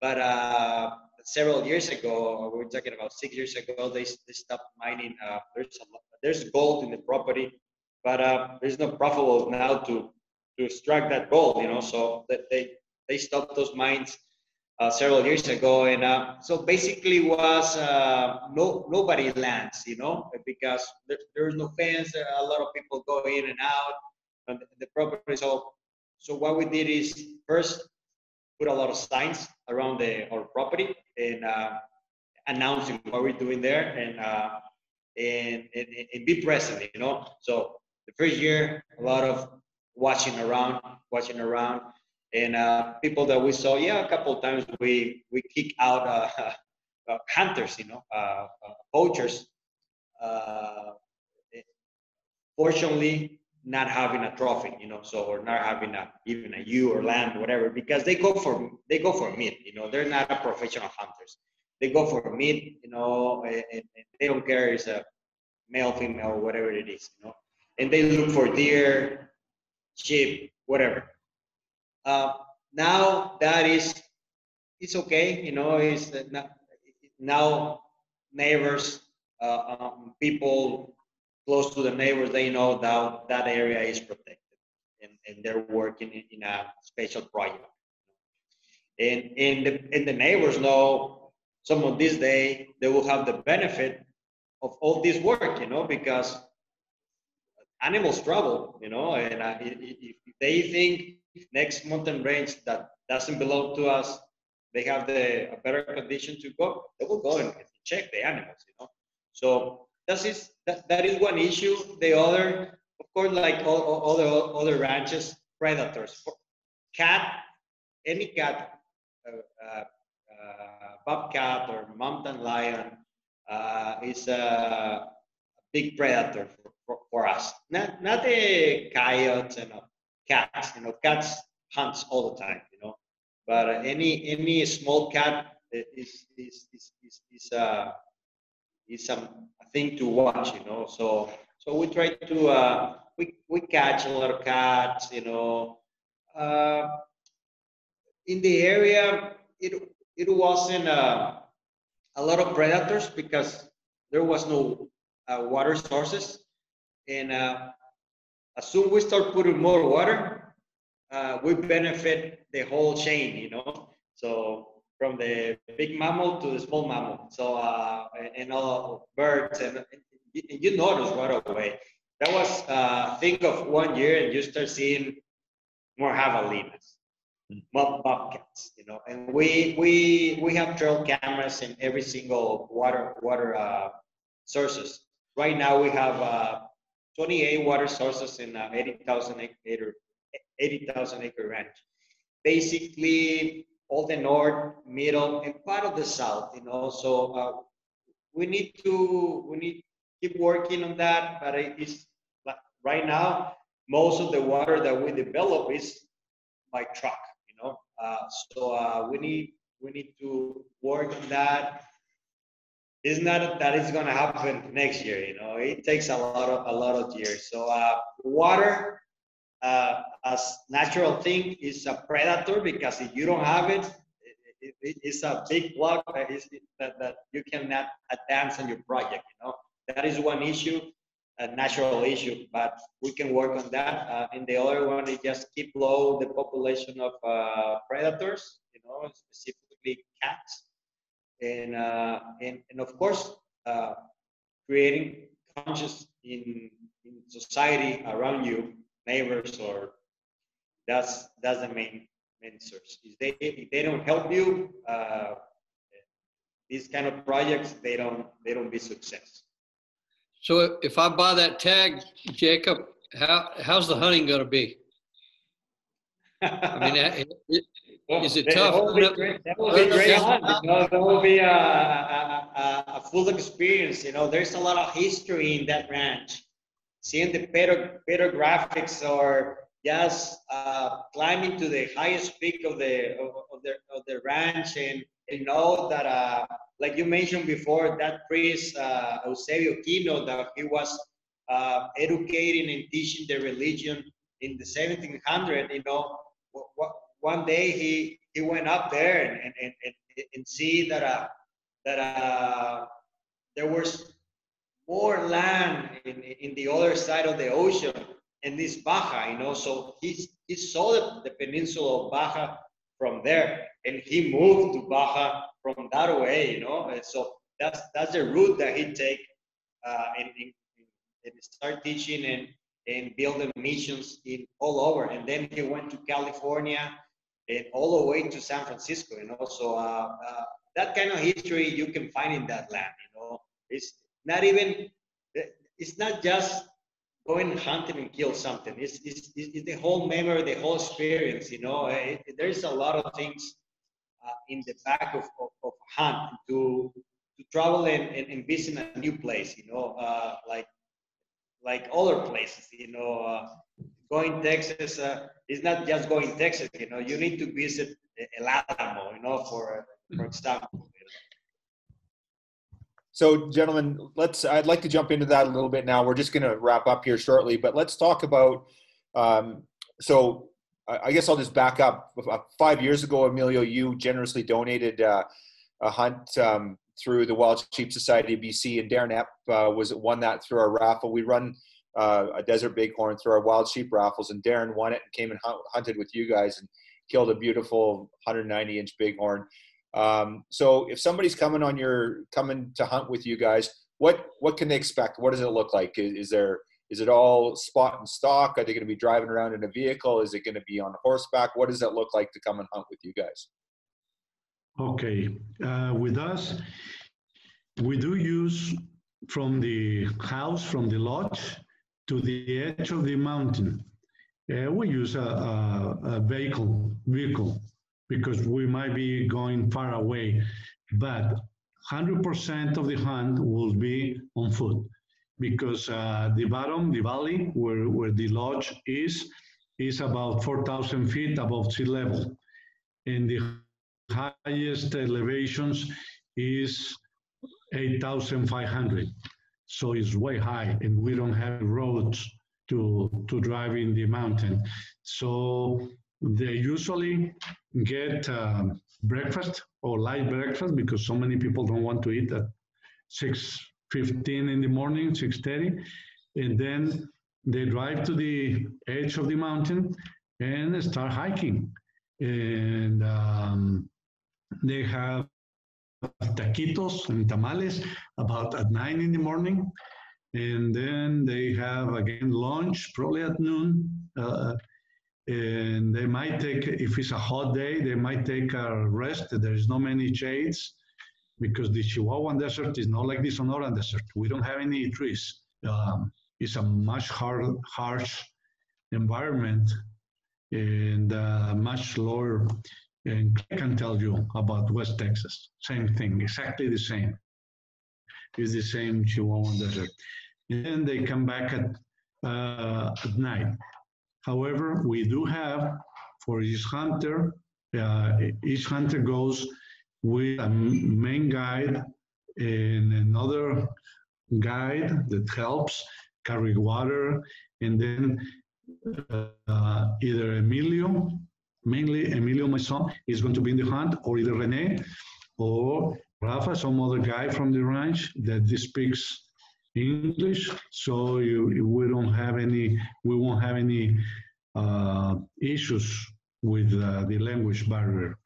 But uh, several years ago, we're talking about six years ago, they, they stopped mining. Uh, there's, a, there's gold in the property, but uh, there's no profitable now to to extract that gold, you know. So they they stopped those mines several years ago, and uh, so basically was uh, no nobody lands, you know, because there, there's no fence. A lot of people go in and out on the property. So so what we did is first put a lot of signs around the our property and uh, announcing what we're doing there and, uh, and, and and be present, you know. So the first year, a lot of watching around, watching around, and uh, people that we saw, yeah, a couple of times we we kick out uh, *laughs* uh, hunters, you know, uh, uh, poachers. Uh, fortunately, not having a trophy, you know, so or not having a even a ewe or lamb, whatever, because they go for they go for meat, you know, they're not professional hunters. They go for meat, you know, and, and they don't care if it's a male, female, whatever it is, you know, and they look for deer, sheep, whatever. Uh, now that is, it's okay, you know, it's now neighbors, uh, um, people close to the neighbors, they know that that area is protected and, and they're working in, in a special project. And, and, the, and the neighbors know some of this day they will have the benefit of all this work, you know, because animals travel, you know, and uh, if they think next mountain range that doesn't belong to us, they have the a better condition to go, they will go and check the animals, you know. So that is that, that is one issue. The other, of course, like all, all the other ranches, predators. Cat, any cat, uh, uh, bobcat or mountain lion uh, is a big predator for, for us. Not not the coyotes and cats. You know, cats hunts all the time. You know, but any any small cat is is is is, is uh is some thing to watch. You know, so so we try to uh we we catch a lot of cats. You know, uh, in the area it it wasn't uh, a lot of predators because there was no uh, water sources. And uh, as soon we start putting more water, uh, we benefit the whole chain, you know. So from the big mammal to the small mammal. So uh, and all birds and, and you notice right away. That was uh, think of one year and you start seeing more javelinas, mob bobcats, you know. And we we we have trail cameras in every single water water uh, sources. Right now we have uh, 28 water sources in uh, 80,000 acre 80,000 acre ranch. Basically, all the north, middle, and part of the south. You know, so uh, we need to we need keep working on that. But it is right now most of the water that we develop is by truck. You know, uh, so uh, we need we need to work on that it's not that it's gonna happen next year. You know, it takes a lot of a lot of years. So uh, water, uh, as natural thing, is a predator because if you don't have it, it, it it's a big block that, is, that, that you cannot advance on your project. You know, that is one issue, a natural issue, but we can work on that. Uh, and the other one is just keep low the population of uh, predators. You know, specifically cats and uh, and, and of course uh, creating conscious in, in society around you, neighbors, or that's that's the main main source. If they if they don't help you, uh, these kind of projects they don't they don't be success. So if I buy that tag, Jacob, how how's the hunting going to be? I mean, *laughs* it, is it That tough? will great. That will be great. You know, that will be a, a, a, full experience. You know, there's a lot of history in that ranch. Seeing the pedo, pedographics or just uh, climbing to the highest peak of the of, of the of the ranch and you know that uh, like you mentioned before that priest uh, Eusebio Kino that he was uh, educating and teaching the religion in the 1700 you know what one day he he went up there and and, and, and, see that uh, that uh, there was more land in, in the other side of the ocean in this Baja, you know. So he he saw the, the peninsula of Baja from there, and he moved to Baja from that way, you know. And so that's that's the route that he take uh, and, and, and start teaching and and building missions in all over. And then he went to California and all the way to San Francisco, you know. So uh, uh, that kind of history you can find in that land, you know. It's not even, it's not just going hunting and kill something. It's, it's, it's the whole memory, the whole experience, you know. It, there's a lot of things uh, in the back of, of, of hunt to, to travel and, and, and visit a new place, you know, uh, like like other places, you know, uh, going Texas uh, is not just going Texas. You know, you need to visit El Alamo. You know, for for example. So, gentlemen, let's. I'd like to jump into that a little bit now. We're just going to wrap up here shortly, but let's talk about. Um, so, I guess I'll just back up. Five years ago, Emilio, you generously donated uh, a hunt um, through the Wild Sheep Society of BC, and Darren Epp uh, was won that through our raffle. We run uh, a desert bighorn through our wild sheep raffles, and Darren won it and came and hunt, hunted with you guys and killed a beautiful 190 inch bighorn. Um, so if somebody's coming on your coming to hunt with you guys, what what can they expect? What does it look like? Is, is there is it all spot and stock? Are they going to be driving around in a vehicle? Is it going to be on horseback? What does it look like to come and hunt with you guys? Okay, uh, with us, we do use from the house, from the lodge to the edge of the mountain. Uh, we use a, a, a vehicle, vehicle because we might be going far away, but 100% of the hunt will be on foot because uh, the bottom, the valley where, where the lodge is, is about 4,000 feet above sea level. And the highest elevations is 8,500. So it's way high and we don't have roads to, to drive in the mountain. So they usually get um, breakfast or light breakfast because so many people don't want to eat at 6.15 in the morning, 6.30. And then they drive to the edge of the mountain and start hiking. And um, they have taquitos and tamales about at nine in the morning. And then they have again lunch probably at noon. Uh, and they might take, if it's a hot day, they might take a rest. There is not many shades because the Chihuahuan Desert is not like the Sonoran Desert. We don't have any trees. Um, it's a much hard, harsh environment and uh, much lower and I can tell you about West Texas. Same thing, exactly the same. It's the same Chihuahua Desert. And then they come back at, uh, at night. However, we do have for each hunter, uh, each hunter goes with a main guide and another guide that helps carry water, and then uh, either Emilio, mainly Emilio, my son, is going to be in the hunt, or either Rene or Rafa, some other guy from the ranch that speaks English. So you, we don't have any, we won't have any uh, issues with uh, the language barrier.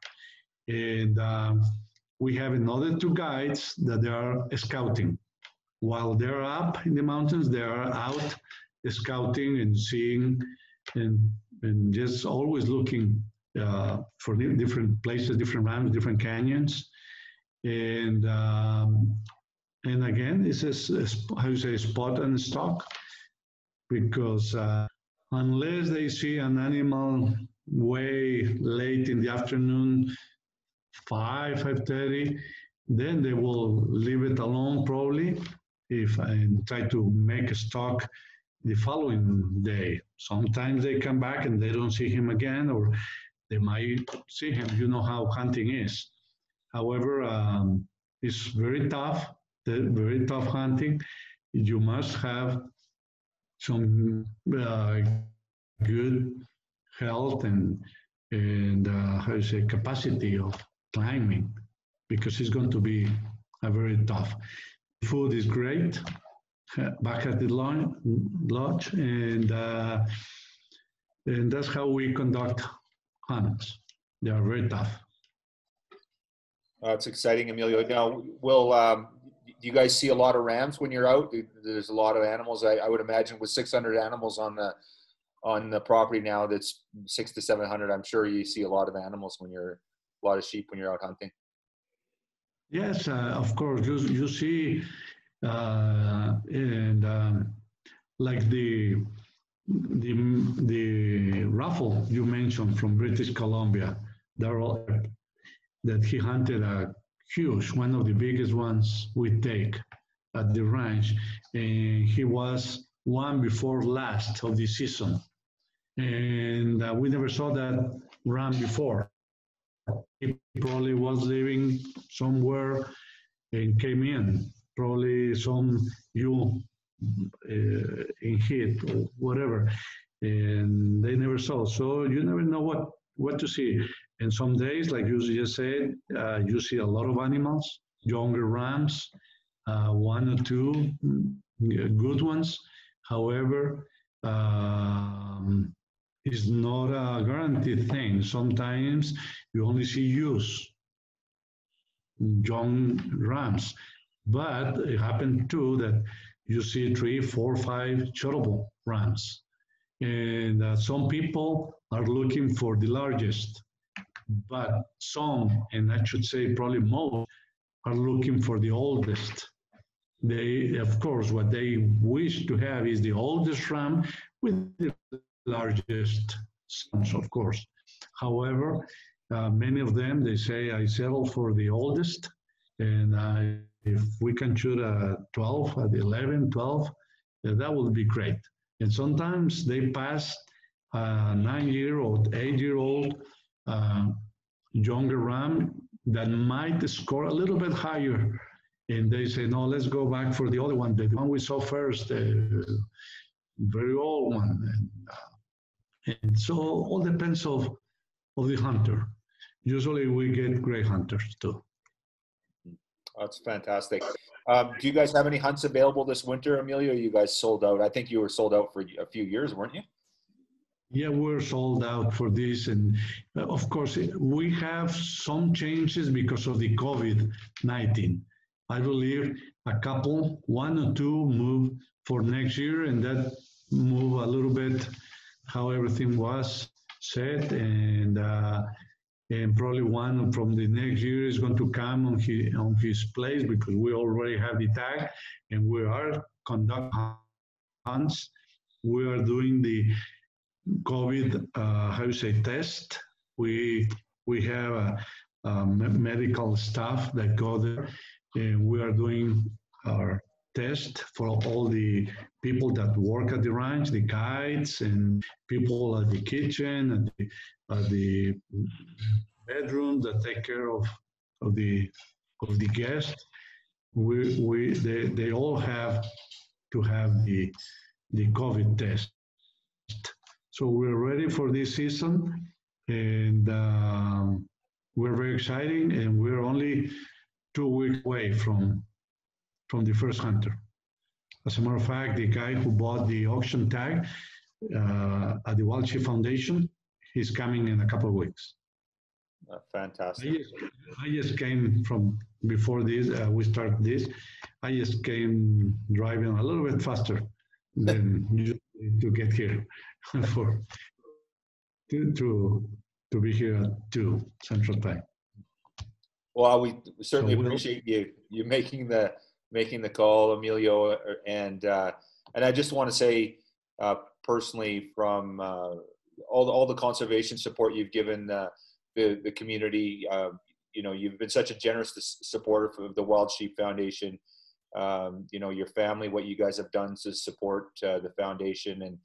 And um, we have another two guides that they are scouting. While they're up in the mountains, they are out scouting and seeing and, and just always looking uh, for different places, different rams, different canyons. And um, and again, it's a, how you say spot and stock because uh, unless they see an animal way late in the afternoon, five five thirty, then they will leave it alone probably if and try to make a stock the following day. Sometimes they come back and they don't see him again, or they might see him. You know how hunting is. However, um, it's very tough, very tough hunting. You must have some uh, good health and and uh, how you say capacity of climbing because it's going to be a very tough. Food is great back at the lodge, and uh, and that's how we conduct hunts. They are very tough. That's exciting, Emilio. Now, will um, you guys see a lot of rams when you're out? There's a lot of animals. I, I, would imagine with 600 animals on the on the property now, that's six to 700. I'm sure you see a lot of animals when you're a lot of sheep when you're out hunting. Yes, uh, of course. You you see, uh, and um, like the the the raffle you mentioned from British Columbia, they're that he hunted a huge, one of the biggest ones we take at the ranch. And he was one before last of the season. And uh, we never saw that ram before. He probably was living somewhere and came in, probably some you uh, in heat or whatever. And they never saw. So you never know what, what to see. And some days, like you just said, uh, you see a lot of animals, younger rams, uh, one or two mm, good ones. However, um, it's not a guaranteed thing. Sometimes you only see ewes, young rams. But it happened too that you see three, four, five chottable rams. And uh, some people are looking for the largest but some, and I should say probably most, are looking for the oldest. They, of course, what they wish to have is the oldest ram with the largest sons, of course. However, uh, many of them, they say, I settle for the oldest, and I, if we can shoot a 12, at 11, 12, uh, that would be great. And sometimes they pass a nine-year-old, eight-year-old uh, younger ram that might score a little bit higher. And they say, no, let's go back for the other one, the one we saw first, the very old one. And, uh, and so all depends of, of the hunter. Usually we get great hunters too. That's fantastic. Um, do you guys have any hunts available this winter, Emilio? You guys sold out. I think you were sold out for a few years, weren't you? Yeah, we're sold out for this. And uh, of course, we have some changes because of the COVID 19. I believe a couple, one or two move for next year, and that move a little bit how everything was set. And uh, and probably one from the next year is going to come on his, on his place because we already have the tag and we are conducting hunts. We are doing the COVID, uh, how you say, test. We we have a, a medical staff that go there, and we are doing our test for all the people that work at the ranch, the guides, and people at the kitchen and the, at the bedroom that take care of of the of the guests. we, we they, they all have to have the the COVID test. So we're ready for this season, and um, we're very exciting, and we're only two weeks away from from the first hunter. As a matter of fact, the guy who bought the auction tag uh, at the Wild Foundation, he's coming in a couple of weeks. Uh, fantastic. I just, I just came from before this. Uh, we start this. I just came driving a little bit faster than *laughs* usually to get here *laughs* for to to to be here at two Central Time. Well, we certainly So we'll- appreciate you you making the making the call, Emilio, and uh, and I just want to say uh, personally from uh, all the, all the conservation support you've given uh, the the community. Uh, you know, you've been such a generous supporter of the Wild Sheep Foundation. Um, you know, your family, what you guys have done to support uh, the foundation, and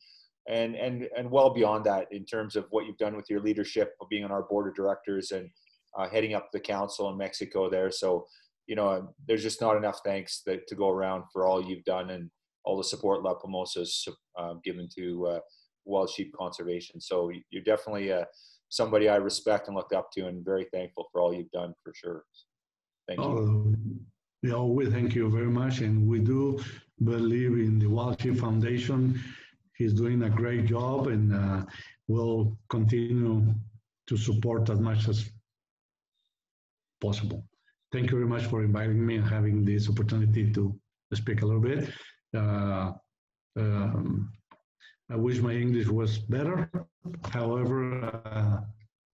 and and and well beyond that in terms of what you've done with your leadership of being on our board of directors and uh, heading up the council in Mexico there. So, you know, there's just not enough thanks that, to go around for all you've done and all the support La Palmosa's uh, given to uh, wild sheep conservation. So you're definitely uh, somebody I respect and look up to and very thankful for all you've done for sure. Thank you. Oh, yeah, we thank you very much, and we do believe in the Wild Sheep Foundation. He's doing a great job, and uh, we'll continue to support as much as possible. Thank you very much for inviting me and having this opportunity to speak a little bit. Uh, um, I wish my English was better. However, uh,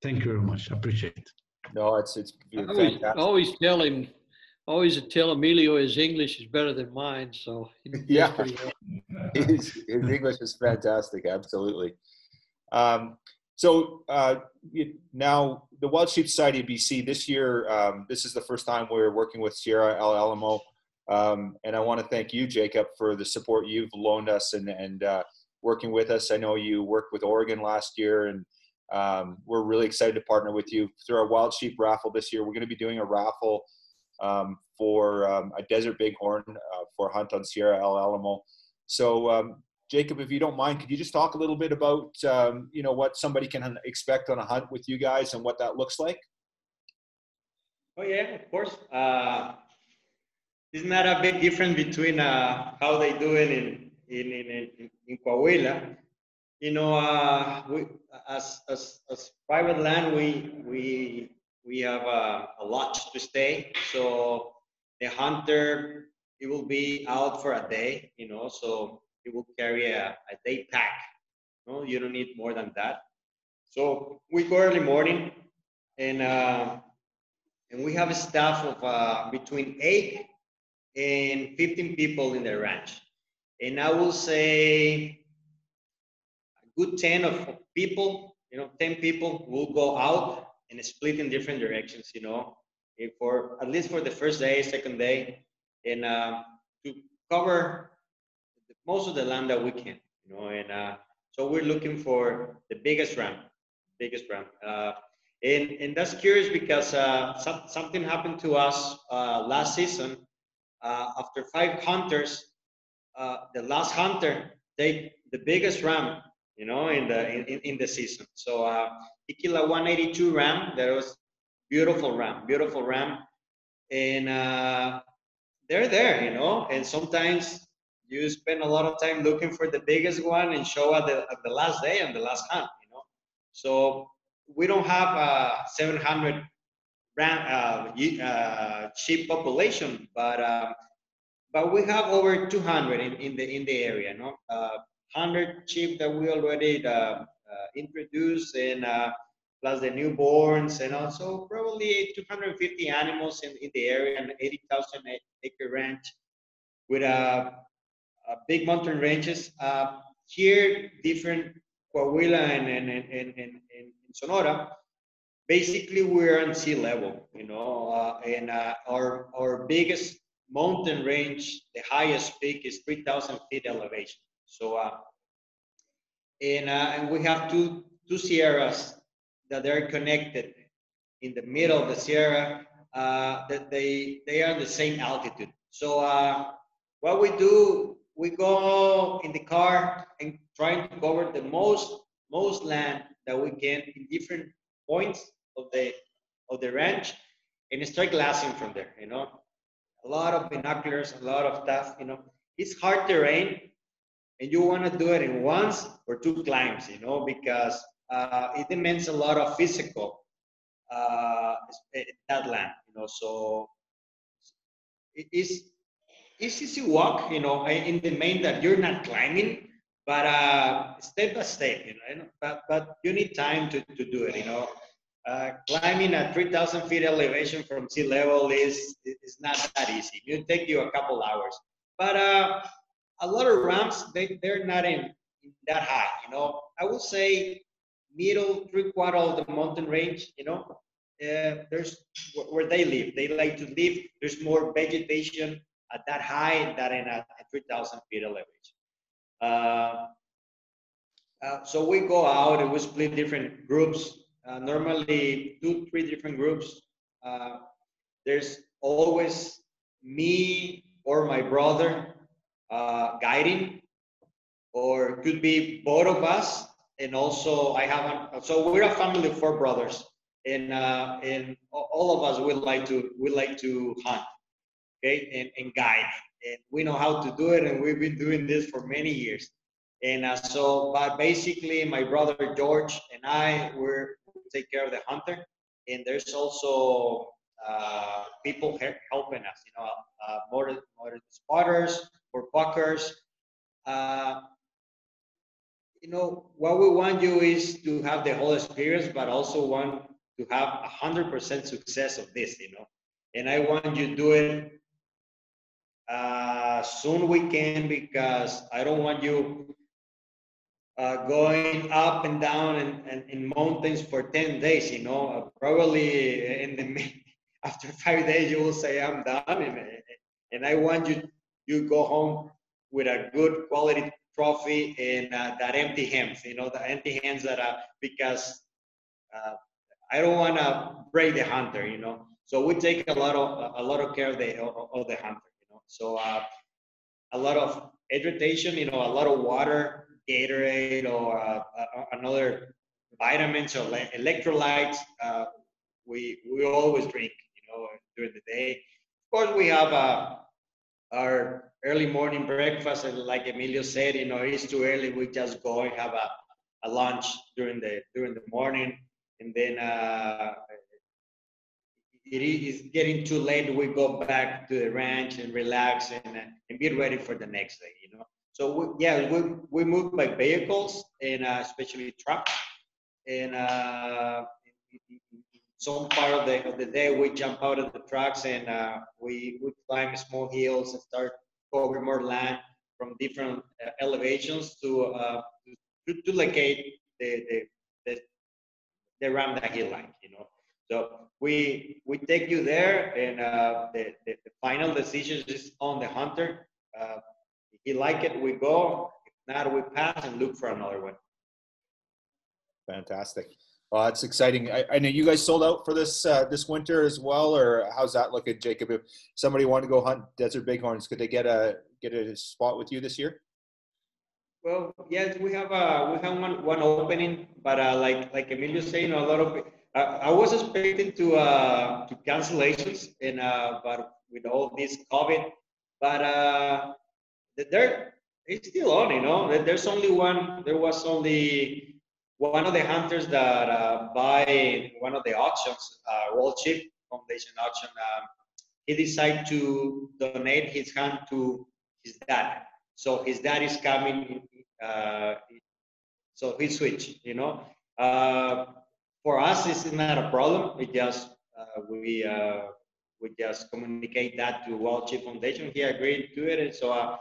thank you very much. I appreciate it. No, it's it's I always, always tell him, always tell Emilio his English is better than mine, so. Yeah. *laughs* his, his English is fantastic. Absolutely. Um, so uh, you- now the Wild Sheep Society of BC this year, um, this is the first time we're working with Sierra El Alamo. Um, and I want to thank you, Jacob, for the support you've loaned us and, and uh, working with us. I know you worked with Oregon last year, and um, we're really excited to partner with you through our Wild Sheep raffle this year. We're going to be doing a raffle um, for um, a desert bighorn uh, for hunt on Sierra El Alamo. So, um, Jacob, if you don't mind, could you just talk a little bit about um, you know what somebody can expect on a hunt with you guys and what that looks like? Oh yeah, of course. Uh, isn't that a big difference between uh, how they do it in in in, in, in Coahuila? You know, uh, we as, as as private land, we we we have a, a lodge to stay. So the hunter, it will be out for a day. You know, so he will carry a, a day pack. No, you don't need more than that. So we go early morning, and. Uh, and we have a staff of uh, between 8 and 15 people in the ranch. And I will say a good 10 of people, you know, 10 people will go out and split in different directions, you know, for at least for the first day, second day, and uh, to cover most of the land that we can, you know, and uh, so we're looking for the biggest ram, biggest ram. Uh, and, and that's curious because uh, some, something happened to us uh, last season. Uh, after five hunters, uh, the last hunter take the biggest ram, you know, in the in, in the season. So uh, he killed a 182 ram. That was beautiful ram, beautiful ram, and uh, they're there, you know. And sometimes you spend a lot of time looking for the biggest one and show at the at the last day and the last hunt, you know. So we don't have a 700 ram, uh, uh, sheep population, but uh, but we have over 200 in, in the in the area. No, uh, 100 sheep that we already uh, uh, introduced, and uh, plus the newborns, and also probably 250 animals in, in the area, and 80,000 acre ranch with a big mountain ranges. Uh, here, different Coahuila and and and and, and, Sonora, basically we're on sea level, you know, uh, and uh, our our biggest mountain range, the highest peak is 3,000 feet elevation. So, uh, and uh, and we have two two sierras that are connected in the middle of the sierra. Uh, that they they are the same altitude. So uh, what we do, we go in the car and trying to cover the most most land that we can in different points of the of the ranch and start glassing from there. You know, a lot of binoculars, a lot of stuff. You know, it's hard terrain, and you want to do it in once or two climbs. You know, because uh, it demands a lot of physical uh, that land. You know, so it is it's easy walk. You know, in the main that you're not climbing, but uh, step by step. You know, but but you need time to, to do it. You know. Uh, climbing at 3,000 feet elevation from sea level is is not that easy. It'll take you a couple hours. But uh, a lot of ramps, they, they're not in, in, that high, you know. I would say middle, three quarter of the mountain range, you know. Uh, there's where they live. They like to live. There's more vegetation at that high than in a, 3,000 feet elevation. Uh, uh, so we go out and we split different groups uh, normally two, three different groups. Uh, there's always me or my brother uh, guiding, or could be both of us. And also, I have a, so we're a family of four brothers, and uh, and all of us would like to we like to hunt, okay, and, and guide, and we know how to do it, and we've been doing this for many years. And uh, so, but basically, my brother George and I were take care of the hunter. And there's also uh, people helping us, you know, uh, more, more spotters or buckers. Uh, you know, what we want you is to have the whole experience, but also want to have a hundred percent success of this, you know. And I want you to do it uh, soon we can because I don't want you uh, going up and down and, and in mountains for 10 days, you know, uh, probably in the *laughs* after five days you will say I'm done and, and I want you you go home with a good quality trophy and uh, that empty hands, you know, the empty hands that are because uh, I don't want to break the hunter, you know. So we take a lot of a lot of care of the of the hunter. So uh, a lot of hydration, you know, a lot of water, Gatorade or uh, uh, another vitamins or electrolytes. Uh, we we always drink, you know, during the day. Of course, we have uh, our early morning breakfast, and like Emilio said, you know, it's too early. We just go and have a, a lunch during the during the morning, and then uh, it is getting too late. We go back to the ranch and relax and, and get ready for the next day. You know, so we, yeah, we, we move by vehicles and uh, especially trucks. And uh, some part of the, of the day we jump out of the trucks and uh, we, we climb small hills and start cover more land from different uh, elevations to, uh, to, to locate the, the, the, the that he like, you know. So we we take you there, and uh, the, the, the final decision is on the hunter. Uh, he like it, we go. If not, we pass and look for another one. Fantastic. Well, that's exciting. I, I know you guys sold out for this uh, this winter as well, or how's that looking, Jacob? If somebody wanted to go hunt desert bighorns, could they get a get a spot with you this year? Well, yes, we have uh, we have one one opening, but uh, like like Emilio saying, you know, a lot of uh, I was expecting to uh, to cancellations, and uh, but with all this COVID, but uh, there it's still on, you know. There's only one. There was only one of the hunters that uh, buy one of the auctions, uh, Wild Sheep Foundation auction. Um, he decided to donate his hunt to his dad. So his dad is coming. Uh, so he switched, you know. Uh, for us, it's not a problem. We just uh, we uh, we just communicate that to Wild Sheep Foundation. He agreed to it, and so uh,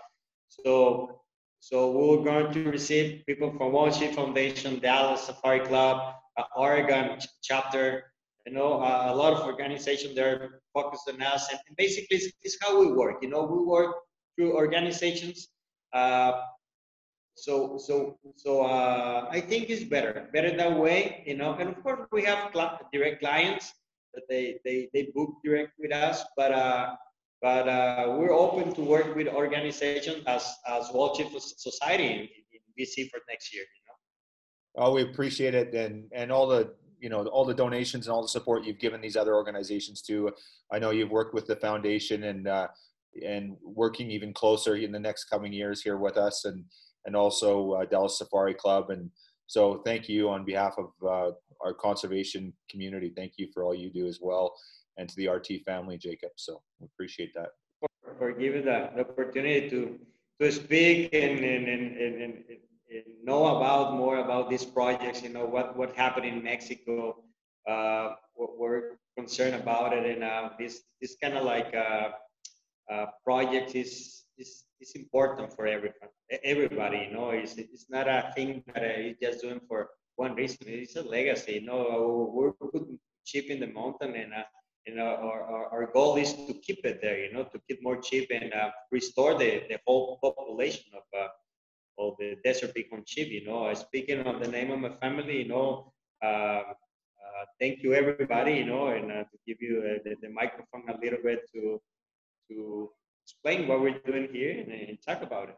so, so we're going to receive people from Wild Sheep Foundation, Dallas Safari Club, uh, Oregon chapter, you know, uh, a lot of organizations they're focused on us. And, basically, it's, it's, how we work. You know, we work through organizations. So, so, so uh, I think it's better, better that way. You know, and of course we have cl direct clients that they they they book direct with us, but uh, but uh, we're open to work with organizations as as Wild Sheep Society in, in BC for next year. You know. Oh, we appreciate it, and and all the you know all the donations and all the support you've given these other organizations too. I know you've worked with the foundation and uh, and working even closer in the next coming years here with us, and and also uh, Dallas Safari Club. And so, thank you on behalf of uh, our conservation community. Thank you for all you do as well, and to the RT family, Jacob. So we appreciate that. For, for giving the, the opportunity to to speak and and, and, and, and know about more about these projects. You know what what happened in Mexico. Uh, we're concerned about it, and uh, this this kind of like uh, uh, project is is is important for everyone. Everybody, you know, it's it's not a thing that is just doing for one reason. It's a legacy. You know, we're putting sheep in the mountain, and uh, you know, our, our, our, goal is to keep it there. You know, to keep more sheep and uh, restore the the whole population of uh, of the desert bighorn sheep. You know, speaking on the name of my family, you know. Uh, uh, thank you everybody you know and uh, to give you uh, the, the, microphone a little bit to to explain what we're doing here and, and talk about it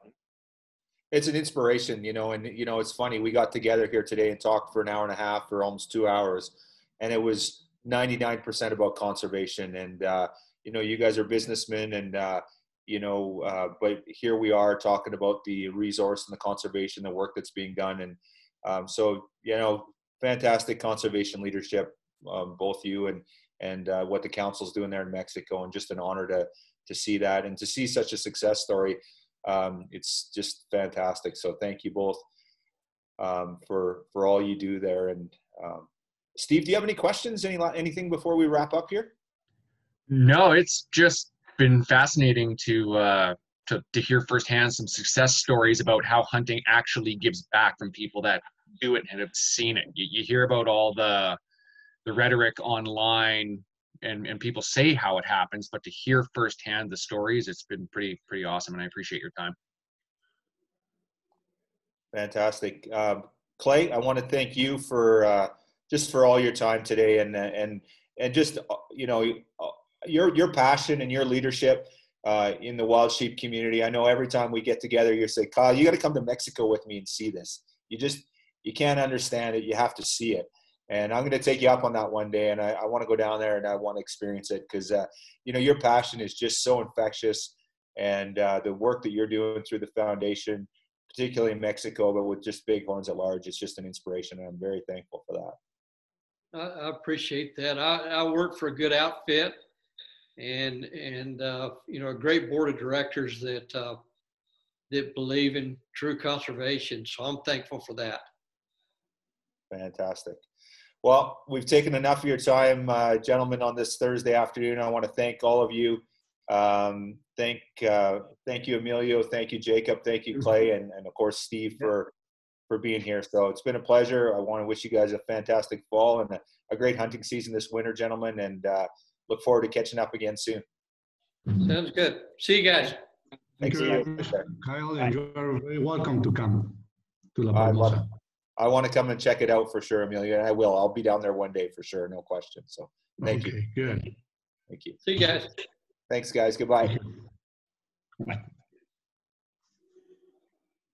it's an inspiration, you know, and you know, it's funny. We got together here today and talked for an hour and a half for almost two hours, and it was 99% about conservation. And uh, you know, you guys are businessmen, and uh, you know, uh, but here we are talking about the resource and the conservation, the work that's being done, and um, so you know, fantastic conservation leadership, um, both you and and uh, what the council's doing there in Mexico, and just an honor to to see that and to see such a success story um, it's just fantastic. So thank you both um, for for all you do there. And um, Steve, do you have any questions? Any anything before we wrap up here? No, it's just been fascinating to uh, to to hear firsthand some success stories about how hunting actually gives back from people that do it and have seen it. You, you hear about all the the rhetoric online and and people say how it happens, but to hear firsthand the stories, it's been pretty pretty awesome, and I appreciate your time. Fantastic, um, Clay. I want to thank you for uh, just for all your time today, and and and just uh, you know your your passion and your leadership. Uh, in the wild sheep community, I know every time we get together, you say, "Kyle, you got to come to Mexico with me and see this." You just you can't understand it; you have to see it and I'm going to take you up on that one day. And I, I want to go down there and I want to experience it because, uh, you know, your passion is just so infectious. And uh, the work that you're doing through the foundation, particularly in Mexico, but with just bighorns at large, it's just an inspiration. And I'm very thankful for that. I, appreciate that. I, I, work for a good outfit and, and uh, you know, a great board of directors that, uh, that believe in true conservation. So I'm thankful for that. Fantastic. Well, we've taken enough of your time, uh, gentlemen, on this Thursday afternoon. I want to thank all of you. Um, thank, uh, thank you, Emilio. Thank you, Jacob. Thank you, Clay, and, and of course Steve for for being here. So it's been a pleasure. I want to wish you guys a fantastic fall and a, a great hunting season this winter, gentlemen, and uh, look forward to catching up again soon. Sounds good. See you guys. Thank Thanks you, Kyle, and you're very welcome to come to La Palmosa. I want to come and check it out for sure, Emilio, I will. I'll be down there one day for sure, no question. So thank okay, you. Good. Thank you. See you guys. Thanks, guys. Goodbye. Bye.